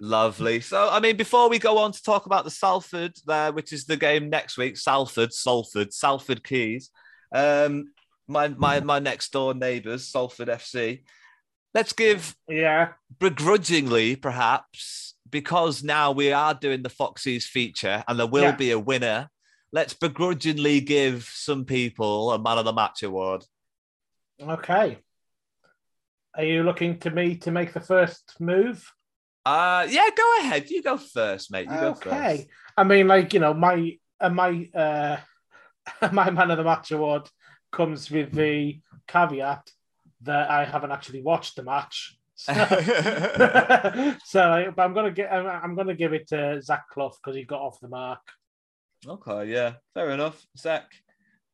Lovely. So, I mean, before we go on to talk about the Salford, there, which is the game next week, Salford, Salford, Salford Keys. Um, my my my next door neighbours, Salford FC. Let's give yeah begrudgingly, perhaps, because now we are doing the Foxes feature and there will yeah. be a winner. Let's begrudgingly give some people a man of the match award. Okay. Are you looking to me to make the first move? Uh yeah, go ahead. You go first, mate. You okay. go first. I mean, like, you know, my uh, my uh my man of the match award comes with the caveat that I haven't actually watched the match. So, so but I'm gonna get I'm gonna give it to Zach Clough because he got off the mark. Okay, yeah, fair enough. Zach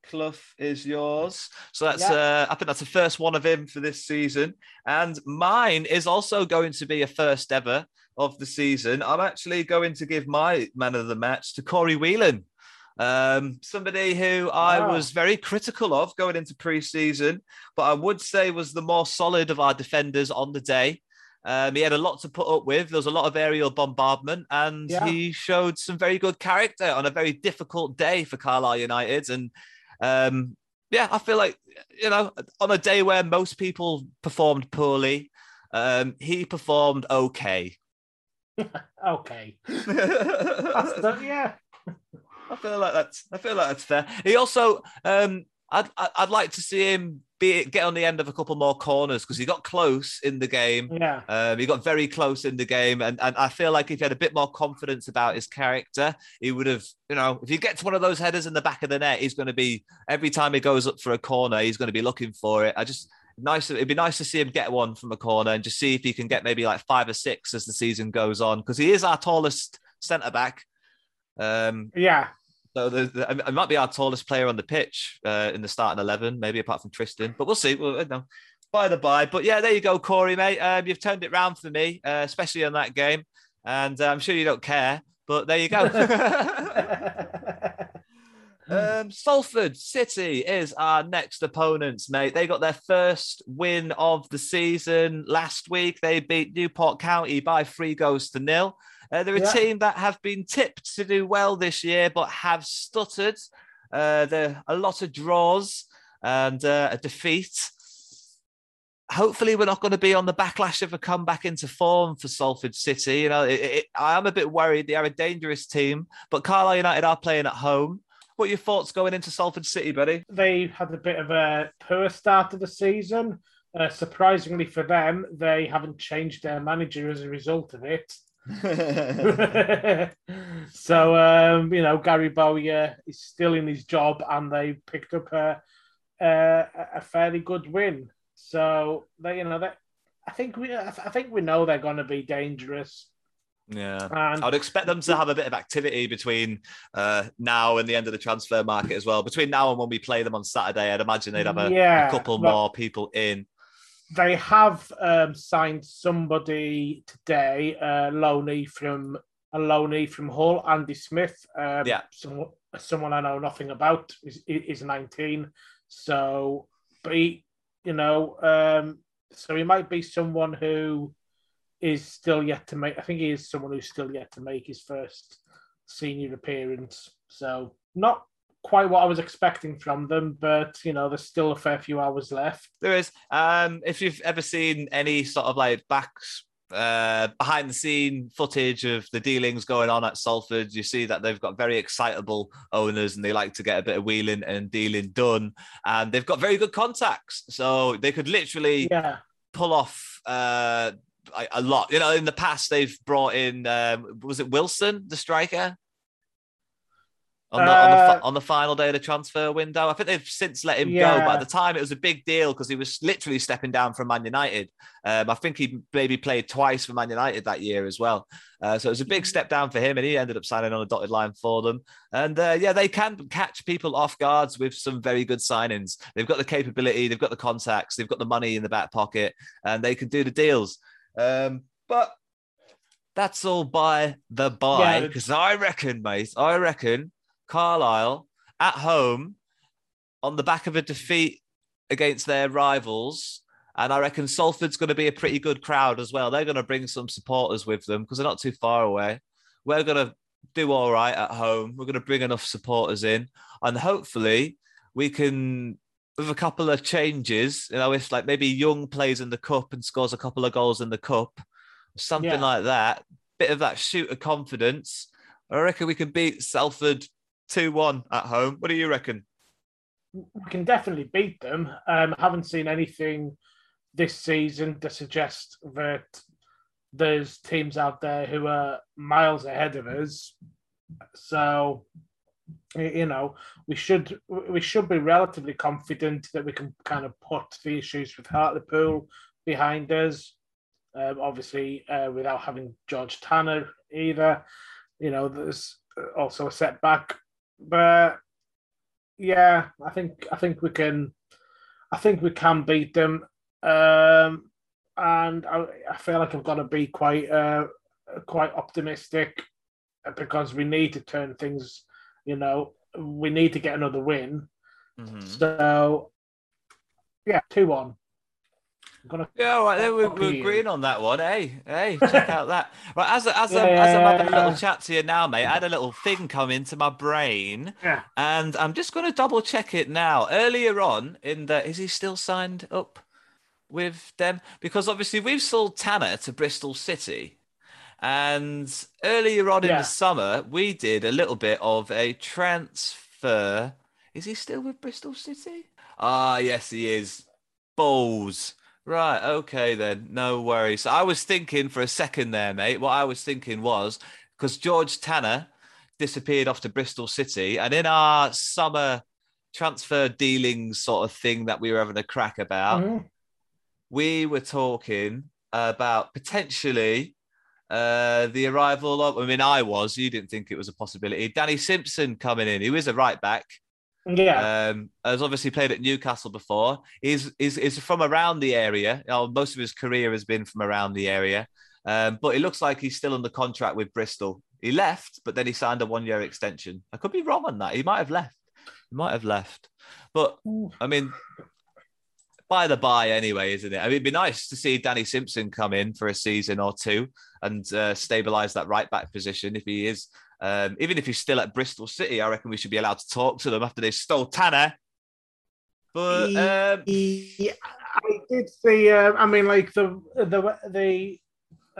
Clough is yours. So that's uh, I think that's the first one of him for this season, and mine is also going to be a first ever of the season. I'm actually going to give my man of the match to Corey Whelan. Um, somebody who I wow. was very critical of going into pre-season, but I would say was the more solid of our defenders on the day. Um, he had a lot to put up with. There was a lot of aerial bombardment, and yeah. he showed some very good character on a very difficult day for Carlisle United. And um, yeah, I feel like you know, on a day where most people performed poorly, um, he performed okay. okay. the, yeah. I feel like that's I feel like that's fair. He also um I'd I'd like to see him be get on the end of a couple more corners because he got close in the game. Yeah. Um, he got very close in the game, and and I feel like if he had a bit more confidence about his character, he would have. You know, if he gets one of those headers in the back of the net, he's going to be every time he goes up for a corner, he's going to be looking for it. I just nice. It'd be nice to see him get one from a corner and just see if he can get maybe like five or six as the season goes on because he is our tallest centre back. Um, yeah. So the, the, it might be our tallest player on the pitch uh, in the starting eleven, maybe apart from Tristan, but we'll see. Well, no, by the by, but yeah, there you go, Corey, mate. Um, you've turned it round for me, uh, especially on that game, and uh, I'm sure you don't care, but there you go. um, Salford City is our next opponents, mate. They got their first win of the season last week. They beat Newport County by three goals to nil. Uh, they're a yeah. team that have been tipped to do well this year, but have stuttered. Uh, there a lot of draws and uh, a defeat. Hopefully, we're not going to be on the backlash of a comeback into form for Salford City. You know, it, it, I am a bit worried. They are a dangerous team, but Carlisle United are playing at home. What are your thoughts going into Salford City, buddy? They had a bit of a poor start to the season. Uh, surprisingly for them, they haven't changed their manager as a result of it. so um, you know Gary Bowyer is still in his job, and they picked up a a, a fairly good win. So they, you know, that I think we I think we know they're going to be dangerous. Yeah, and, I'd expect them to have a bit of activity between uh, now and the end of the transfer market as well. Between now and when we play them on Saturday, I'd imagine they'd have a, yeah, a couple more people in they have um, signed somebody today, uh, Loney from a Loney from Hull, Andy Smith. Um, yeah, someone, someone I know nothing about. is is nineteen, so but he, you know, um, so he might be someone who is still yet to make. I think he is someone who's still yet to make his first senior appearance. So not quite what I was expecting from them, but you know, there's still a fair few hours left. There is. Um, if you've ever seen any sort of like backs uh, behind the scene footage of the dealings going on at Salford, you see that they've got very excitable owners and they like to get a bit of wheeling and dealing done. And they've got very good contacts. So they could literally Yeah. pull off uh, a, lot. You know, in the past, they've brought in, um, was it Wilson, the striker? On the, on, the, Uh, fi- on the final day of the transfer window, I think they've since let him go. But Yeah. at the time, it was a big deal because he was literally stepping down from Man United. Um, I think he maybe played twice for Man United that year as well. Uh, so it was a big step down for him, and he ended up signing on a dotted line for them. And uh, yeah, they can catch people off guards with some very good signings. They've got the capability, they've got the contacts, they've got the money in the back pocket, and they can do the deals. Um, but that's all by the by, Yeah. because I reckon, mate, I reckon Carlisle at home on the back of a defeat against their rivals. And I reckon Salford's going to be a pretty good crowd as well. They're going to bring some supporters with them because they're not too far away. We're going to do all right at home. We're going to bring enough supporters in. And hopefully we can, with a couple of changes, you know, if like maybe Young plays in the cup and scores a couple of goals in the cup, something Yeah. like that, bit of that shoot of confidence. I reckon we can beat Salford 2 1 at home. What do you reckon? we can definitely beat them. Um, haven't seen anything this season to suggest that there's teams out there who are miles ahead of us. So, you know, we should we should be relatively confident that we can kind of put the issues with Hartlepool behind us. Um, obviously, uh, without having George Tanner either, you know, there's also a setback. But yeah, I think I think we can, I think we can beat them, um, and I, I feel like I've got to be quite uh, quite optimistic because we need to turn things. You know, we need to get another win. Mm-hmm. So yeah, two one. Gonna Yeah, all right, then we're, we're agreeing on that one. Hey, hey, check out that. Right, as, as, I'm, Yeah, as I'm yeah, having a little yeah. chat to you now, mate, I had a little thing come into my brain, yeah. and I'm just going to double check it now. Earlier on, in the is he still signed up with them? Because obviously we've sold Tanner to Bristol City, and earlier on in the summer we did a little bit of a transfer. Is he still with Bristol City? Ah, yes, he is. Balls. Right, okay then. No worries. So I was thinking for a second there, mate. What I was thinking was because George Tanner disappeared off to Bristol City, and in our summer transfer dealings sort of thing that we were having a crack about, Mhm. we were talking about potentially uh, the arrival of. I mean, I was. You didn't think it was a possibility. Danny Simpson coming in. He was a right back. Yeah. Um, has obviously played at Newcastle before. He's, is is from around the area. You know, most of his career has been from around the area. Um, but it looks like he's still under contract with Bristol. He left, but then he signed a one year extension. I could be wrong on that. He might have left. He might have left. But I mean, by the by, anyway, isn't it? I mean, it'd be nice to see Danny Simpson come in for a season or two and uh, stabilise that right back position if he is. Um, even if he's still at Bristol City, I reckon we should be allowed to talk to them after they stole Tanner. But um, Yeah, I did see. Uh, I mean, like the the the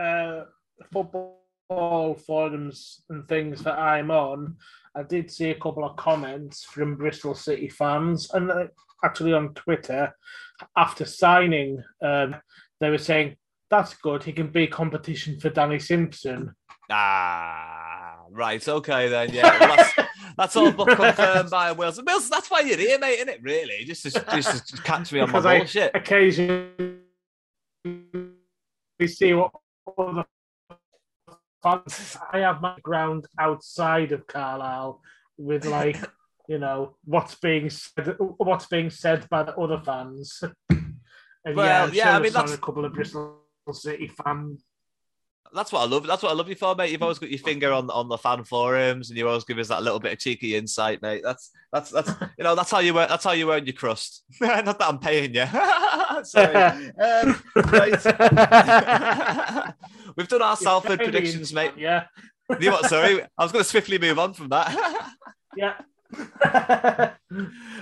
uh, football forums and things that I'm on. I did see a couple of comments from Bristol City fans, and uh, actually on Twitter after signing, um, they were saying that's good. He can be competition for Danny Simpson. ah, right, okay then. Yeah, well, that's, that's all but confirmed by Wilson. Wilson, that's why you're here, mate, isn't it? Really, just to, just to catch me on my Because I bullshit. occasionally we see what other fans. I have my ground outside of Carlisle with like you know what's being said, what's being said by the other fans. And Well, yeah, sure I mean, that's- a couple of Bristol City fans. That's what I love. That's what I love you for, mate. You've always got your finger on on the fan forums, and you always give us that little bit of cheeky insight, mate. That's that's that's you know that's how you earn, that's how you earn your crust. Not that I'm paying you. Sorry. Um, right. We've done our Salford predictions, mate. Yeah, You know what? Sorry, I was going to swiftly move on from that. yeah. um,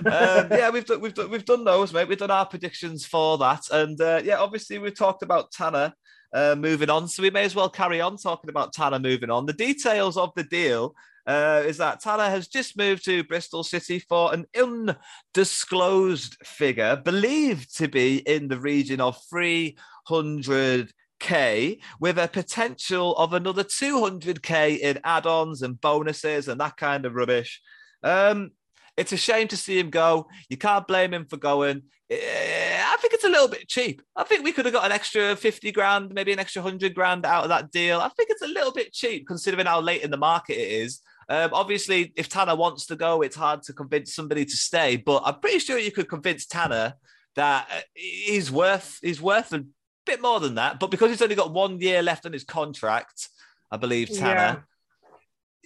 yeah, we've done, we've done, we've done those, mate. We've done our predictions for that, and uh, yeah, obviously we've talked about Tanner uh, moving on, so we may as well carry on talking about Tanner moving on. The details of the deal uh, is that Tanner has just moved to Bristol City for an undisclosed figure, believed to be in the region of 300k, with a potential of another 200k in add ons and bonuses and that kind of rubbish. Um, it's a shame to see him go. You can't blame him for going. I think it's a little bit cheap. I think we could have got an extra 50 grand, maybe an extra 100 grand out of that deal. I think it's a little bit cheap considering how late in the market it is. Um, obviously, if Tanner wants to go, it's hard to convince somebody to stay. But I'm pretty sure you could convince Tanner that uh, he's worth he's worth a bit more than that. But because he's only got one year left on his contract, I believe Tanner.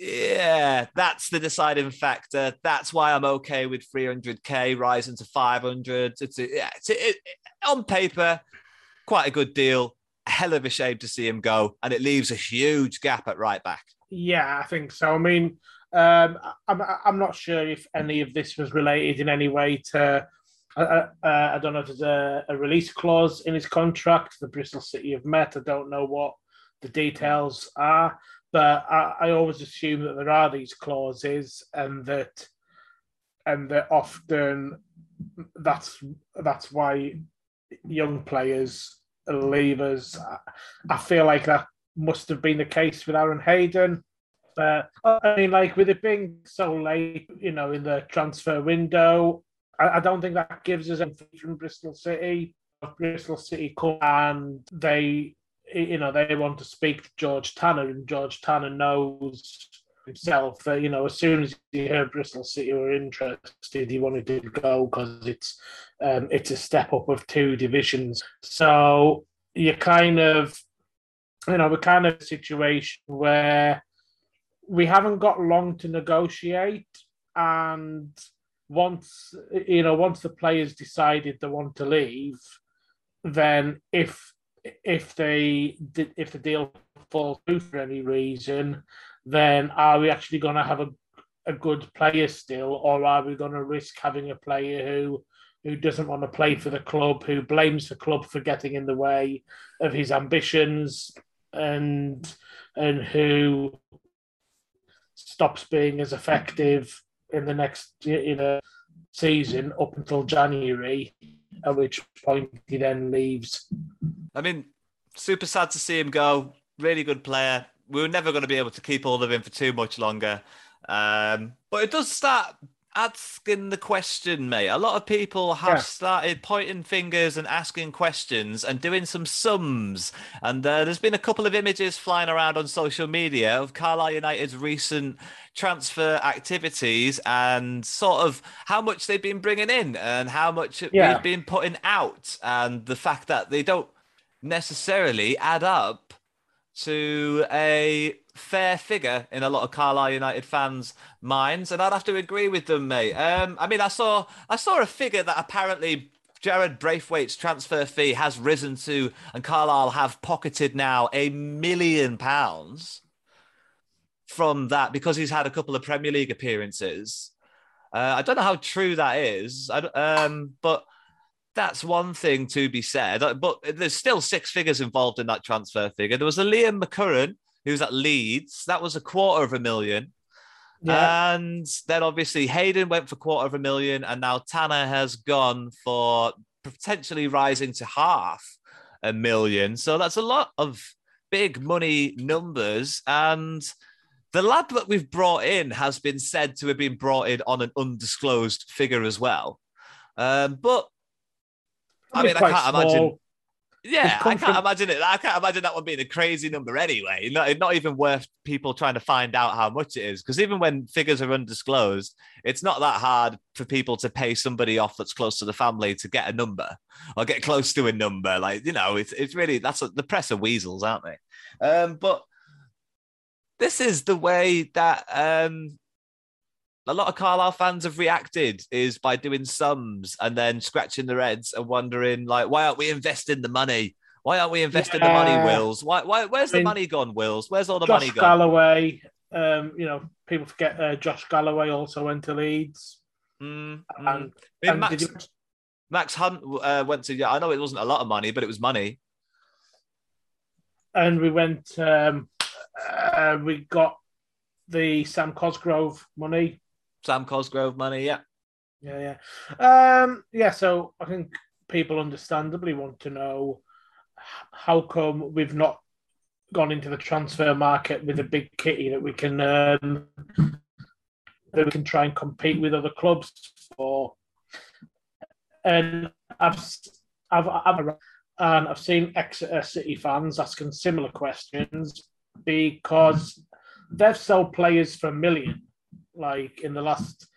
Yeah. that's the deciding factor. That's why I'm okay with 300k rising to 500. It's, a, yeah, it's a, it, on paper quite a good deal. Hell of a shame to see him go, and it leaves a huge gap at right back. Yeah, I think so. I mean, um, I'm I'm not sure if any of this was related in any way to. Uh, uh, I don't know if there's a, a, release clause in his contract. The Bristol City have met. I don't know what the details are, but I, I always assume that there are these clauses, and that and that often that's that's why young players leave us. I feel like that must have been the case with Aaron Hayden. But I mean, like with it being so late, you know, in the transfer window, I, I don't think that gives us anything from Bristol City. Bristol City come and they, you know, they want to speak to George Tanner, and George Tanner knows himself that you know as soon as he heard Bristol City were interested, he wanted to go because it's um, it's a step up of two divisions. So you kind of you know, we're kind of a situation where we haven't got long to negotiate, and once you know, once the players decided they want to leave, then if if they if the deal falls through for any reason, then are we actually going to have a a good player still, or are we going to risk having a player who who doesn't want to play for the club, who blames the club for getting in the way of his ambitions, and and who stops being as effective in the next you know season up until January, at which point he then leaves. I mean, super sad to see him go. Really good player. We were never going to be able to keep all of him for too much longer. Um, but it does start asking the question, mate. A lot of people have yeah. started pointing fingers and asking questions and doing some sums. And uh, there's been a couple of images flying around on social media of Carlisle United's recent transfer activities and sort of how much they've been bringing in and how much yeah. they've been putting out, and the fact that they don't necessarily add up to a fair figure in a lot of Carlisle United fans' minds, and I'd have to agree with them, mate. Um, I mean, I saw I saw a figure that apparently Jarrad Branthwaite's transfer fee has risen to, and Carlisle have pocketed now a million pounds from that because he's had a couple of Premier League appearances. Uh, I don't know how true that is, I, um, but that's one thing to be said. But there's still six figures involved in that transfer figure. There was a Liam McCarron who's at Leeds. That was a quarter of a million. Yeah. And then obviously Hayden went for quarter of a million, and now Tanner has gone for potentially rising to half a million. So that's a lot of big money numbers. And the lad that we've brought in has been said to have been brought in on an undisclosed figure as well. Um, but I mean, I can't small. imagine. Yeah, I can't from... imagine it. I can't imagine that one being a crazy number anyway. Not, not even worth people trying to find out how much it is. Because even when figures are undisclosed, it's not that hard for people to pay somebody off that's close to the family to get a number or get close to a number. Like, you know, it's, it's really, that's a, the press of weasels, aren't they? Um, but this is the way that um, a lot of Carlisle fans have reacted is by doing sums and then scratching their heads and wondering like, why aren't we investing the money? Why aren't we investing yeah. the money, Wills? Why, why where's I mean, the money gone, Wills? Where's all the Josh money gone? Galloway, um, you know, people forget uh, Josh Galloway also went to Leeds. Mm, And, mm. Mean, and Max, you, Max Hunt uh, went to. Yeah, I know it wasn't a lot of money, but it was money. and we went. Um, uh, we got the Sam Cosgrove money. Sam Cosgrove money. Yeah. Yeah, yeah, um, yeah. So I think people understandably want to know how come we've not gone into the transfer market with a big kitty that we can um, that we can try and compete with other clubs for. And I've I've, I've and I've seen Exeter City fans asking similar questions because they've sold players for a million, like in the last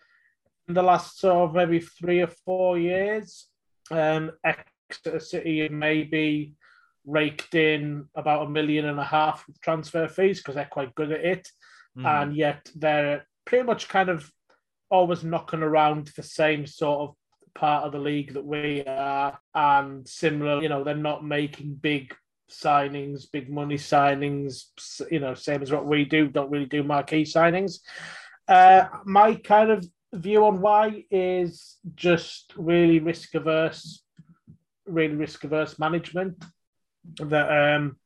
in the last sort of maybe three or four years. Um, Exeter City maybe raked in about a million and a half with transfer fees because they're quite good at it, Mhm. and yet they're pretty much kind of always knocking around the same sort of part of the league that we are, and similar. You know, they're not making big signings, big money signings. You know, same as what we do. Don't really do marquee signings. Uh, my kind of view on why is just really risk averse, really risk averse management. That um,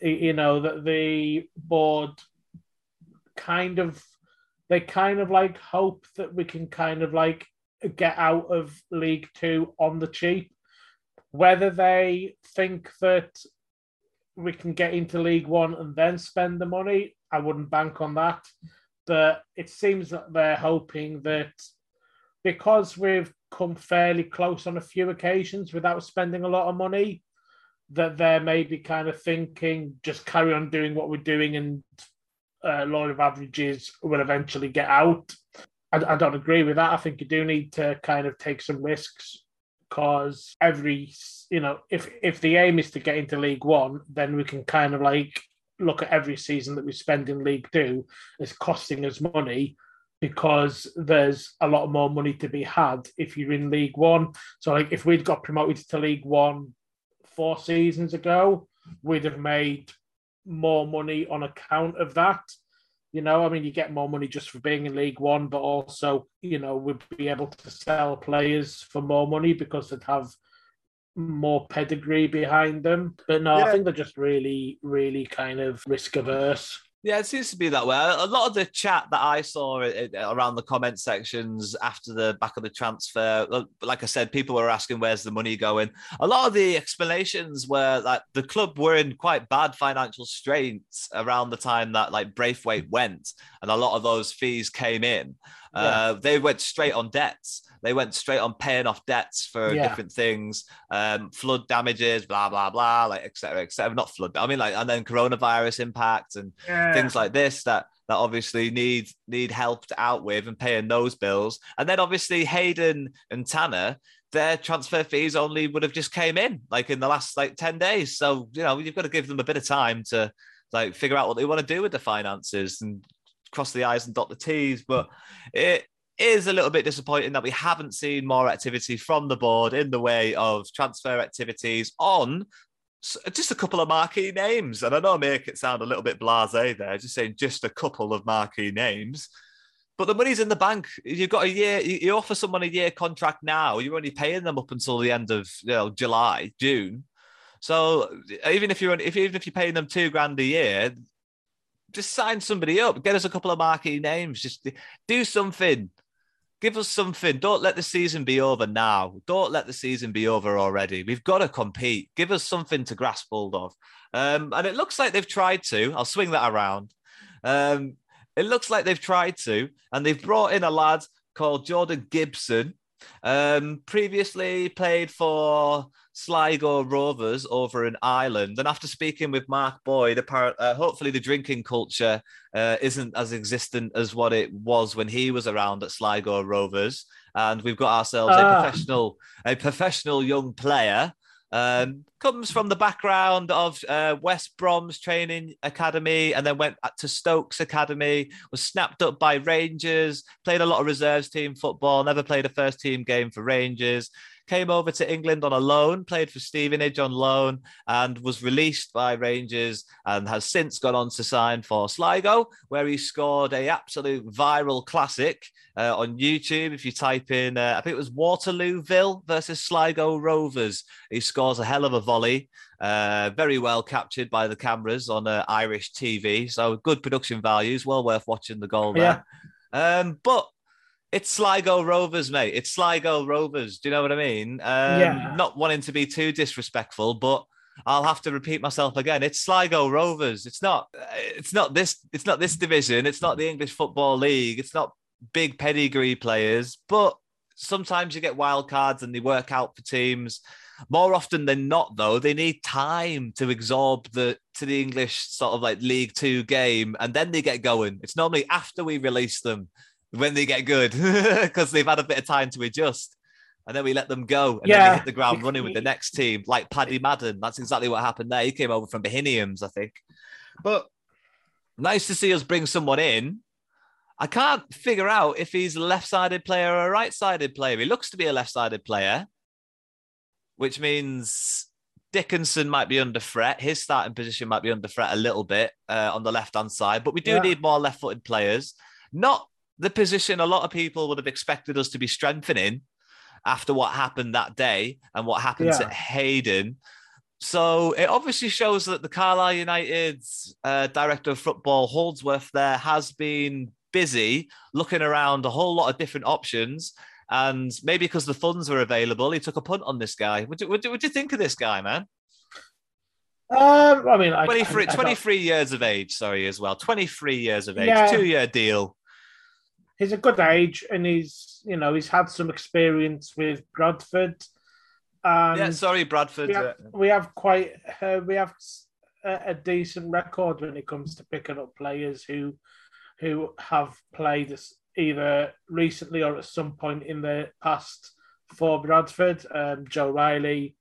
you know that the board kind of they kind of like hope that we can kind of like get out of League Two on the cheap. Whether they think that we can get into League One and then spend the money, I wouldn't bank on that. But it seems that they're hoping that because we've come fairly close on a few occasions without spending a lot of money, that they're maybe kind of thinking just carry on doing what we're doing and uh, law of averages will eventually get out. I, I don't agree with that. I think you do need to kind of take some risks because every you know if if the aim is to get into League One, then we can kind of like look at every season that we spend in League Two as costing us money because there's a lot more money to be had if you're in League One. So like if we'd got promoted to League One four seasons ago, we'd have made more money on account of that. You know, I mean, you get more money just for being in League One, but also, you know, we'd be able to sell players for more money because they'd have more pedigree behind them. But no, Yeah. I think they're just really, really kind of risk averse. Yeah, it seems to be that way. A lot of the chat that I saw uh, around the comment sections after the back of the transfer, uh, like I said, people were asking where's the money going. A lot of the explanations were that the club were in quite bad financial straits around the time that like Branthwaite went, and a lot of those fees came in. Uh, they went straight on debts. They went straight on paying off debts for Yeah. different things, um, flood damages, blah blah blah, like etc. cetera, et cetera. Not flood, I mean like, and then coronavirus impact and things like this that that obviously need need helped out with and paying those bills. And then obviously Hayden and Tanner, their transfer fees only would have just came in like in the last like 10 days. So, you know, you've got to give them a bit of time to like figure out what they want to do with the finances and cross the I's and dot the T's. But it is a little bit disappointing that we haven't seen more activity from the board in the way of transfer activities on just a couple of marquee names. And I know I make it sound a little bit blasé there, just saying just a couple of marquee names. But the money's in the bank. You've got a year. You you offer someone a year contract now. You're only paying them up until the end of you know, July, June. So even if you're if even if you're paying them two grand a year, just sign somebody up. Get us a couple of marquee names. Just do something. Give us something. Don't let the season be over now. Don't let the season be over already. We've got to compete. Give us something to grasp hold of. Um, and it looks like they've tried to. I'll swing that around. Um, it looks like they've tried to, and they've brought in a lad called Jordan Gibson. Um, previously played for Sligo Rovers over in Ireland, and after speaking with Mark Boyd, apparently, uh, hopefully the drinking culture uh, isn't as existent as what it was when he was around at Sligo Rovers, and we've got ourselves a Ah. professional, a professional young player. Um, comes from the background of uh, West Brom's training academy, and then went to Stokes Academy. Was snapped up by Rangers. Played a lot of reserves team football. Never played a first team game for Rangers came over to England on a loan, played for Stevenage on loan, and was released by Rangers and has since gone on to sign for Sligo, where he scored a absolute viral classic uh, on YouTube. If you type in, uh, I think it was Waterlooville versus Sligo Rovers, he scores a hell of a volley. Uh, very well captured by the cameras on uh, Irish TV. So good production values, well worth watching the goal there. Yeah. Um, but it's Sligo Rovers, mate. It's Sligo Rovers. Do you know what I mean? Um, yeah. Not wanting to be too disrespectful, but I'll have to repeat myself again. It's Sligo Rovers. It's not. It's not this. It's not this division. It's not the English Football League. It's not big pedigree players. But sometimes you get wild cards and they work out for teams. More often than not, though, they need time to absorb the to the English sort of like League Two game, and then they get going. It's normally after we release them when they get good because they've had a bit of time to adjust. And then we let them go, and yeah. then they hit the ground running with the next team, like Paddy Madden. That's exactly what happened there. He came over from Bohemians, I think. But nice to see us bring someone in. I can't figure out if he's a left-sided player or a right-sided player. He looks to be a left-sided player which means Dickinson might be under threat. His starting position might be under threat a little bit uh, on the left hand side, but we do yeah. need more left footed players. Not the position a lot of people would have expected us to be strengthening after what happened that day and what happened yeah. to Hayden. So it obviously shows that the Carlisle United's uh, director of football, Holdsworth, there has been busy looking around a whole lot of different options and maybe because the funds were available, he took a punt on this guy. What do, what do, what do you think of this guy, man? Um, I mean, 23, I, I, 23 years of age, sorry, as well. 23 years of age, yeah, two year deal. He's a good age and he's, you know, he's had some experience with Bradford. Yeah, sorry, Bradford. We have, we have quite, uh, we have a, a, decent record when it comes to picking up players who, who have played either recently or at some point in the past for Bradford. Um, Joe Riley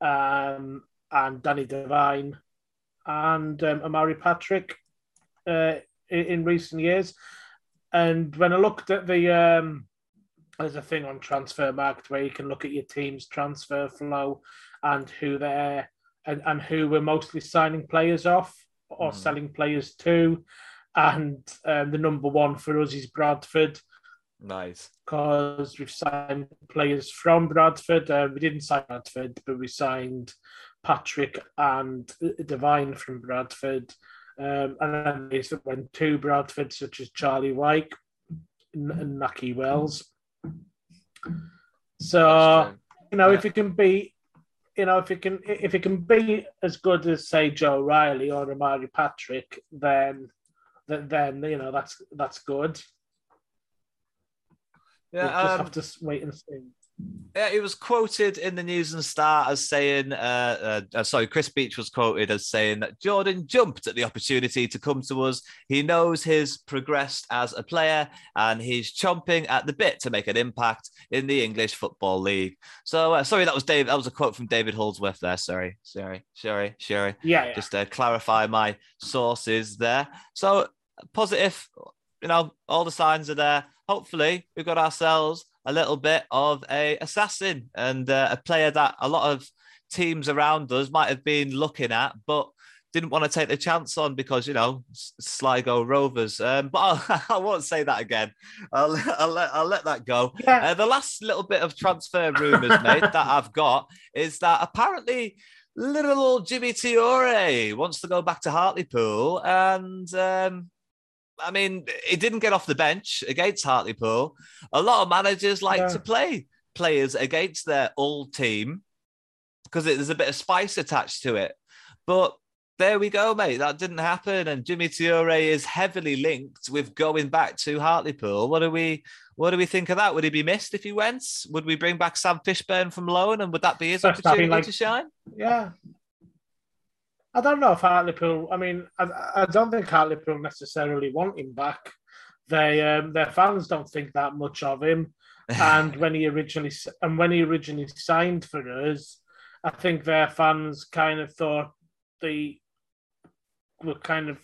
um, and Danny Devine and um, Omari Patrick uh, in, in, recent years. And when I looked at the, um, there's a thing on Transfermarkt where you can look at your team's transfer flow and who they're and, and who we're mostly signing players off or mm. selling players to and um, the number one for us is Bradford. Nice. Because we've signed players from Bradford. Uh, we didn't sign Bradford, but we signed Patrick and Devine from Bradford. Um, and then they went to Bradford, such as Charlie Wyke and Nahki Wells. So, you know, yeah. if it can be, you know, if it can, if it can be as good as say Joe Riley or Omari Patrick, then then you know that's that's good. Yeah, we'll just um, have to wait and see. Yeah, it was quoted in the News and Star as saying, uh, uh, uh, sorry, Chris Beech was quoted as saying that Jordan jumped at the opportunity to come to us. He knows he's progressed as a player and he's chomping at the bit to make an impact in the English Football League. So, uh, sorry, that was Dave. That was a quote from David Holdsworth there. Sorry, sorry, sorry, sorry. Yeah, yeah. Just to clarify my sources there. So, positive, you know, all the signs are there. Hopefully, we've got ourselves a little bit of a assassin and uh, a player that a lot of teams around us might have been looking at, but didn't want to take the chance on because you know Sligo Rovers. Um, but I'll, I will not say that again. I'll, I'll, let, I'll let that go. Yeah. Uh, the last little bit of transfer rumours, mate, that I've got is that apparently little old Gime Toure wants to go back to Hartlepool and. Um, I mean, he didn't get off the bench against Hartlepool. A lot of managers like yeah. to play players against their old team because there's a bit of spice attached to it. But there we go, mate. That didn't happen, and Gime Toure is heavily linked with going back to Hartlepool. What do we, what do we think of that? Would he be missed if he went? Would we bring back Sam Fishburn from loan, and would that be his opportunity like, to shine? Yeah, I don't know if Hartlepool. I mean, I, I don't think Hartlepool necessarily want him back. They um, their fans don't think that much of him. and when he originally and when he originally signed for us, I think their fans kind of thought they were kind of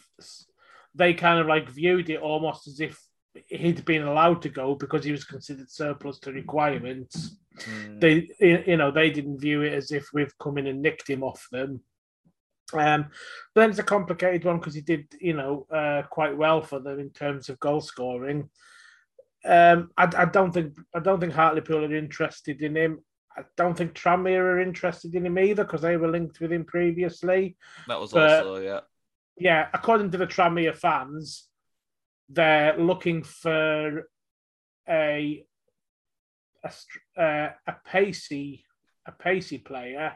they kind of like viewed it almost as if he'd been allowed to go because he was considered surplus to requirements. Mm. They, you know, they didn't view it as if we've come in and nicked him off them. Um, but then it's a complicated one because he did, you know, uh, quite well for them in terms of goal scoring. Um, I, I don't think I don't think Hartlepool are interested in him. I don't think Tranmere are interested in him either because they were linked with him previously. That was but- also yeah. Yeah, according to the Tranmere fans, they're looking for a a, uh, a pacey a pacey player.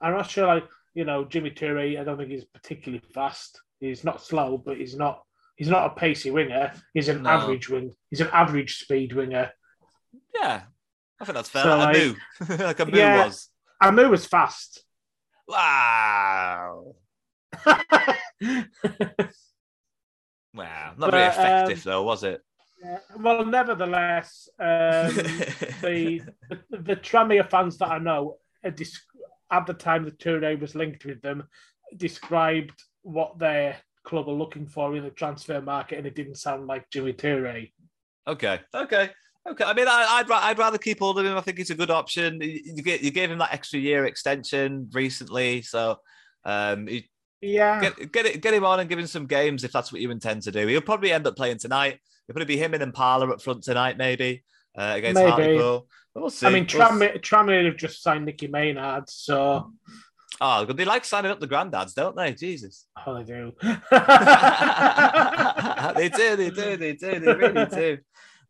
I'm not sure, like you know, Gime Toure. I don't think he's particularly fast. He's not slow, but he's not he's not a pacey winger. He's an No. average wing. He's an average speed winger. Yeah. I think that's fair. So, like like- a moo. like a moo Yeah. was. Amu was fast. Wow. Wow. Not But, very effective um, though, was it? Yeah, well, nevertheless, um, the, the the fans that I know dis- at the time the Toure was linked with them described what their club are looking for in the transfer market, and it didn't sound like Gime Toure. Okay. Okay. Okay. I mean, I, I'd I'd rather keep hold of him. I think it's a good option. You, get, you gave him that extra year extension recently, so um, Yeah, get get it, get him on and give him some games if that's what you intend to do. He'll probably end up playing tonight. It'll probably be him and Impala up front tonight, maybe uh, against Maybe. Hartlepool. We'll see. I mean We'll Tranmere, Tranmere have just signed Nicky Maynard, so Oh, they like signing up the granddads, don't they? Jesus. oh, they do. they do, they do, they do, they really do.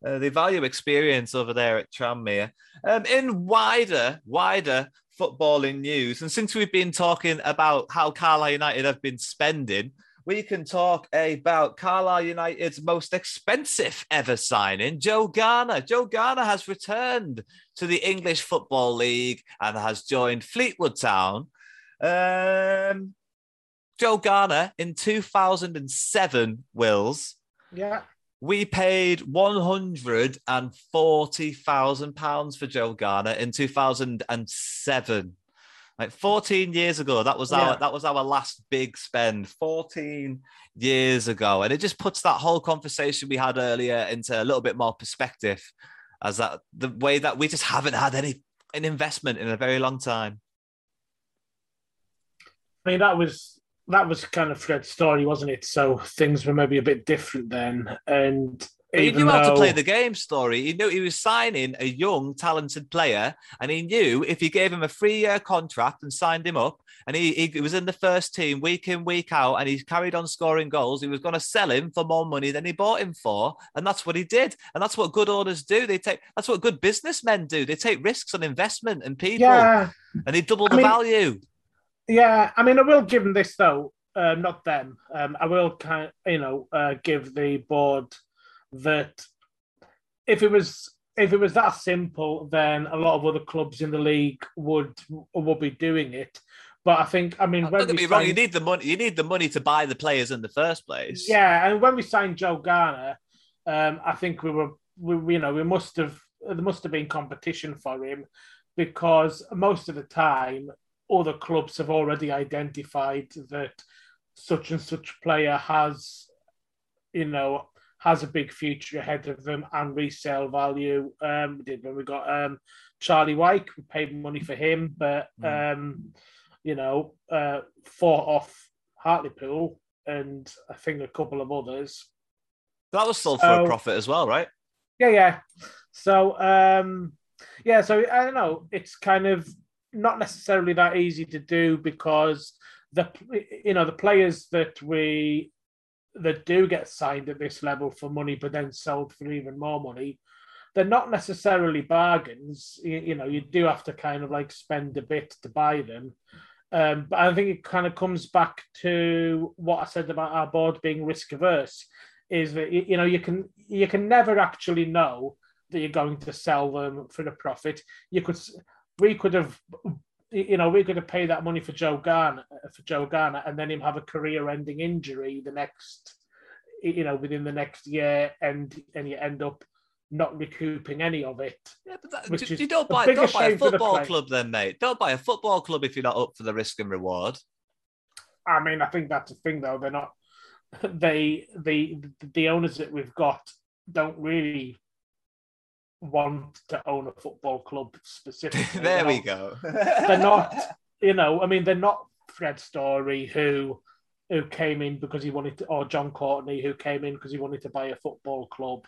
Uh, they value experience over there at Tranmere. Um, in wider, wider footballing news, and since we've been talking about how Carlisle United have been spending, we can talk about Carlisle United's most expensive ever signing, Joe Garner. Joe Garner has returned to the English Football League and has joined Fleetwood Town. Um, Joe Garner in 2007, Wills, yeah, we paid £140,000 for Joe Garner in 2007. Like 14 years ago, that was our Yeah. that was our last big spend. 14 years ago. And it just puts that whole conversation we had earlier into a little bit more perspective as that the way that we just haven't had any an investment in a very long time. I mean that was that was kind of Fred's story, wasn't it? So things were maybe a bit different then, and he knew how to play the game story. He knew he was signing a young, talented player, and he knew if he gave him a three-year contract and signed him up, and he, he was in the first team week in, week out, and he carried on scoring goals, he was going to sell him for more money than he bought him for, and that's what he did. And that's what good owners do. They take that's what good businessmen do. They take risks on investment and people, Yeah, and he doubled I the mean- value. yeah. I mean, I will give him this though. Uh, not them. Um, I will kind, you know, uh, give the board that if it was if it was that simple, then a lot of other clubs in the league would would be doing it. But I think, I mean, when we me wrong. You need the money. You need the money to buy the players in the first place. Yeah, and when we signed Joe Garner, um, I think we were, we, you know, we must have there must have been competition for him because most of the time other clubs have already identified that such and such player has, you know, has a big future ahead of them and resale value. Um, we did when we got um, Charlie Wyke, we paid money for him, but um, you know, uh, fought off Hartlepool and I think a couple of others. That was sold for a profit as well, right? Yeah, yeah. So, um, yeah, so I don't know. It's kind of not necessarily that easy to do because the you know the players that we that do get signed at this level for money, but then sold for even more money, they're not necessarily bargains. You, you know, you do have to kind of like spend a bit to buy them. Um, but I think it kind of comes back to what I said about our board being risk averse is that you know you can you can never actually know that you're going to sell them for a profit. You could we could have you know we're going to pay that money for Joe Garner uh, for Joe Garner and then him have a career-ending injury the next you know within the next year and and you end up not recouping any of it. Yeah, but that, you, you don't buy don't buy a football club then, mate. Don't buy a football club if you're not up for the risk and reward. I mean, I think that's the thing though. They're not. they the the owners that we've got don't really want to own a football club specifically. there we go. They're not, you know, I mean, they're not Fred Story who who came in because he wanted to, or John Courtenay who came in because he wanted to buy a football club,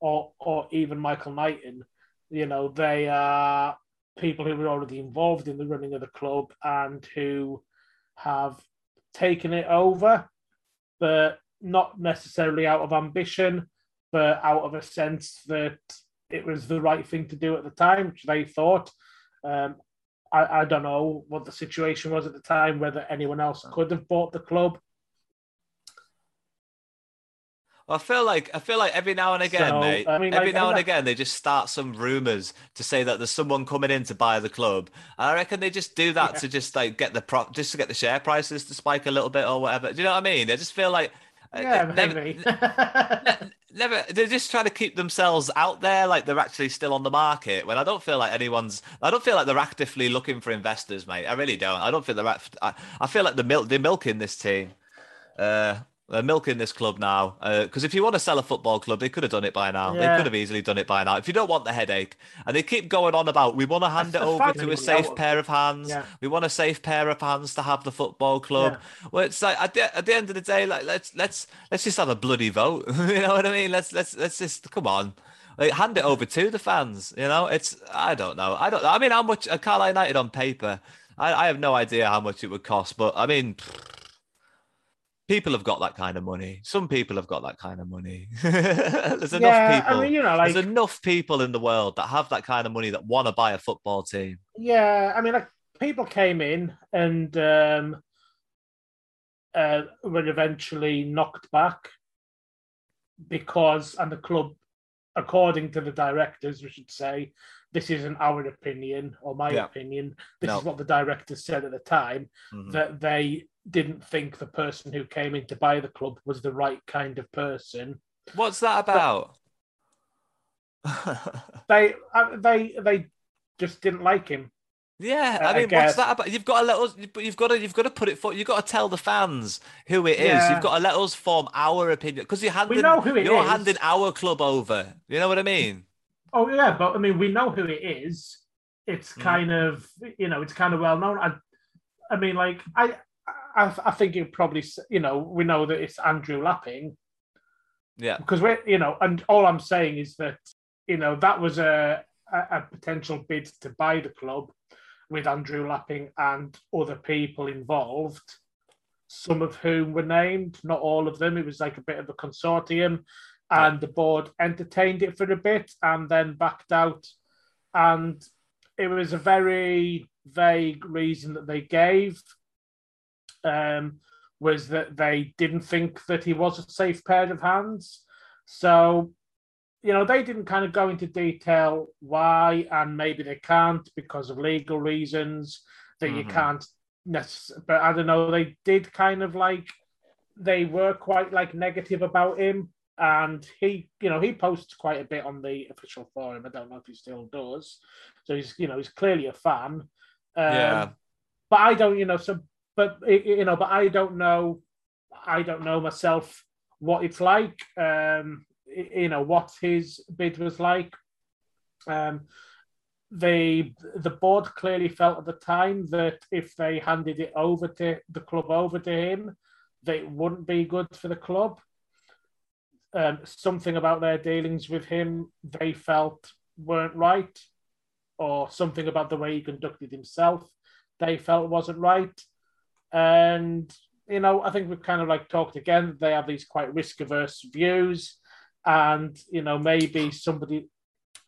or or even Michael Knighton. You know, they are people who were already involved in the running of the club and who have taken it over, but not necessarily out of ambition, but out of a sense that it was the right thing to do at the time, which they thought. Um, I, I don't know what the situation was at the time, whether anyone else could have bought the club. I feel like I feel like every now and again, So, mate. I mean, every like, now and again, they just start some rumors to say that there's someone coming in to buy the club. And I reckon they just do that Yeah. to just like get the pro, just to get the share prices to spike a little bit or whatever. Do you know what I mean? I just feel like uh, Yeah, never, maybe. Ne- never. They're just trying to keep themselves out there, like they're actually still on the market. When I don't feel like anyone's, I don't feel like they're actively looking for investors, mate. I really don't. I don't feel they're. I, I feel like the milk, they're milking this team. Uh, Uh, they're milking this club now. Uh, because if you want to sell a football club, they could have done it by now. They could have easily done it by now. If you don't want the headache, and they keep going on about, we want to hand it over to a safe pair of hands. Yeah. We want a safe pair of hands to have the football club. Well, it's like at the, at the end of the day, like let's let's let's just have a bloody vote. you know what I mean? Let's let's let's just come on. Like, hand it over to the fans. You know, it's I don't know. I don't. I mean, how much a Carlisle United on paper? I, I have no idea how much it would cost, but I mean, people have got that kind of money. Some people have got that kind of money. There's enough Yeah, I people. mean, you know, like- There's enough people in the world that have that kind of money that want to buy a football team. Yeah, I mean, like people came in and um, uh, were eventually knocked back because, and the club, according to the directors, we should say, this isn't our opinion or my Yeah. opinion. This No. is what the directors said at the time Mhm. that they didn't think the person who came in to buy the club was the right kind of person. What's that about? They, uh, they, they just didn't like him. Yeah, I- I I mean, what's that about? You've got to let us, but you've got to, you've got to put it for, you've got to tell the fans who it is. Yeah. You've got to let us form our opinion because you're handing, we know who it you're is. handing our club over. You know what I mean? Oh yeah, but I mean, we know who it is. It's Mm. kind of you know, it's kind of well known. I, I mean, like I, I, I think it probably you know we know that it's Andrew Lapping Yeah, because we're you know, and all I'm saying is that you know that was a a, a potential bid to buy the club with Andrew Lapping and other people involved. Some of whom were named, not all of them. It was like a bit of a consortium, and the board entertained it for a bit and then backed out. And it was a very vague reason that they gave. Um, was that they didn't think that he was a safe pair of hands. So, you know, they didn't kind of go into detail why, and maybe they can't because of legal reasons that you Mhm. can't necessarily. But I don't know, they did kind of like, they were quite like negative about him. And he, you know, he posts quite a bit on the official forum. I don't know if he still does. So he's, you know, he's clearly a fan. Um, Yeah. But I don't, you know, so, but, you know, but I don't know, I don't know myself what it's like, um, you know, what his bid was like. Um, they, the board clearly felt at the time that if they handed it over to the club over to him, that it wouldn't be good for the club. Um, something about their dealings with him they felt weren't right, or something about the way he conducted himself they felt wasn't right. And, you know, I think we've kind of like talked again, they have these quite risk averse views. And, you know, maybe somebody,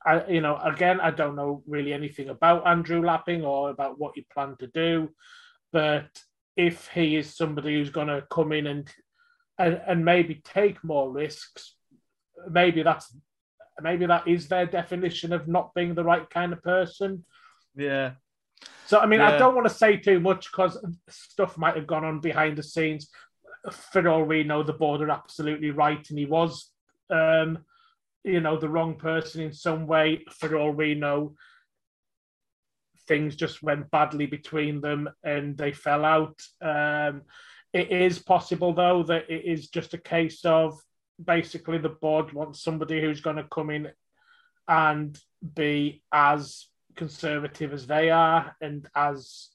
I, you know, again, I don't know really anything about Andrew Lapping or about what you plan to do. But if he is somebody who's going to come in and, and, and maybe take more risks, maybe that's maybe that is their definition of not being the right kind of person. yeah. So, I mean, I don't want to say too much because stuff might have gone on behind the scenes. For all we know, the board are absolutely right, and he was, um, you know, the wrong person in some way. For all we know, things just went badly between them, and they fell out. Um, It is possible, though, that it is just a case of basically the board wants somebody who's going to come in and be as conservative as they are and as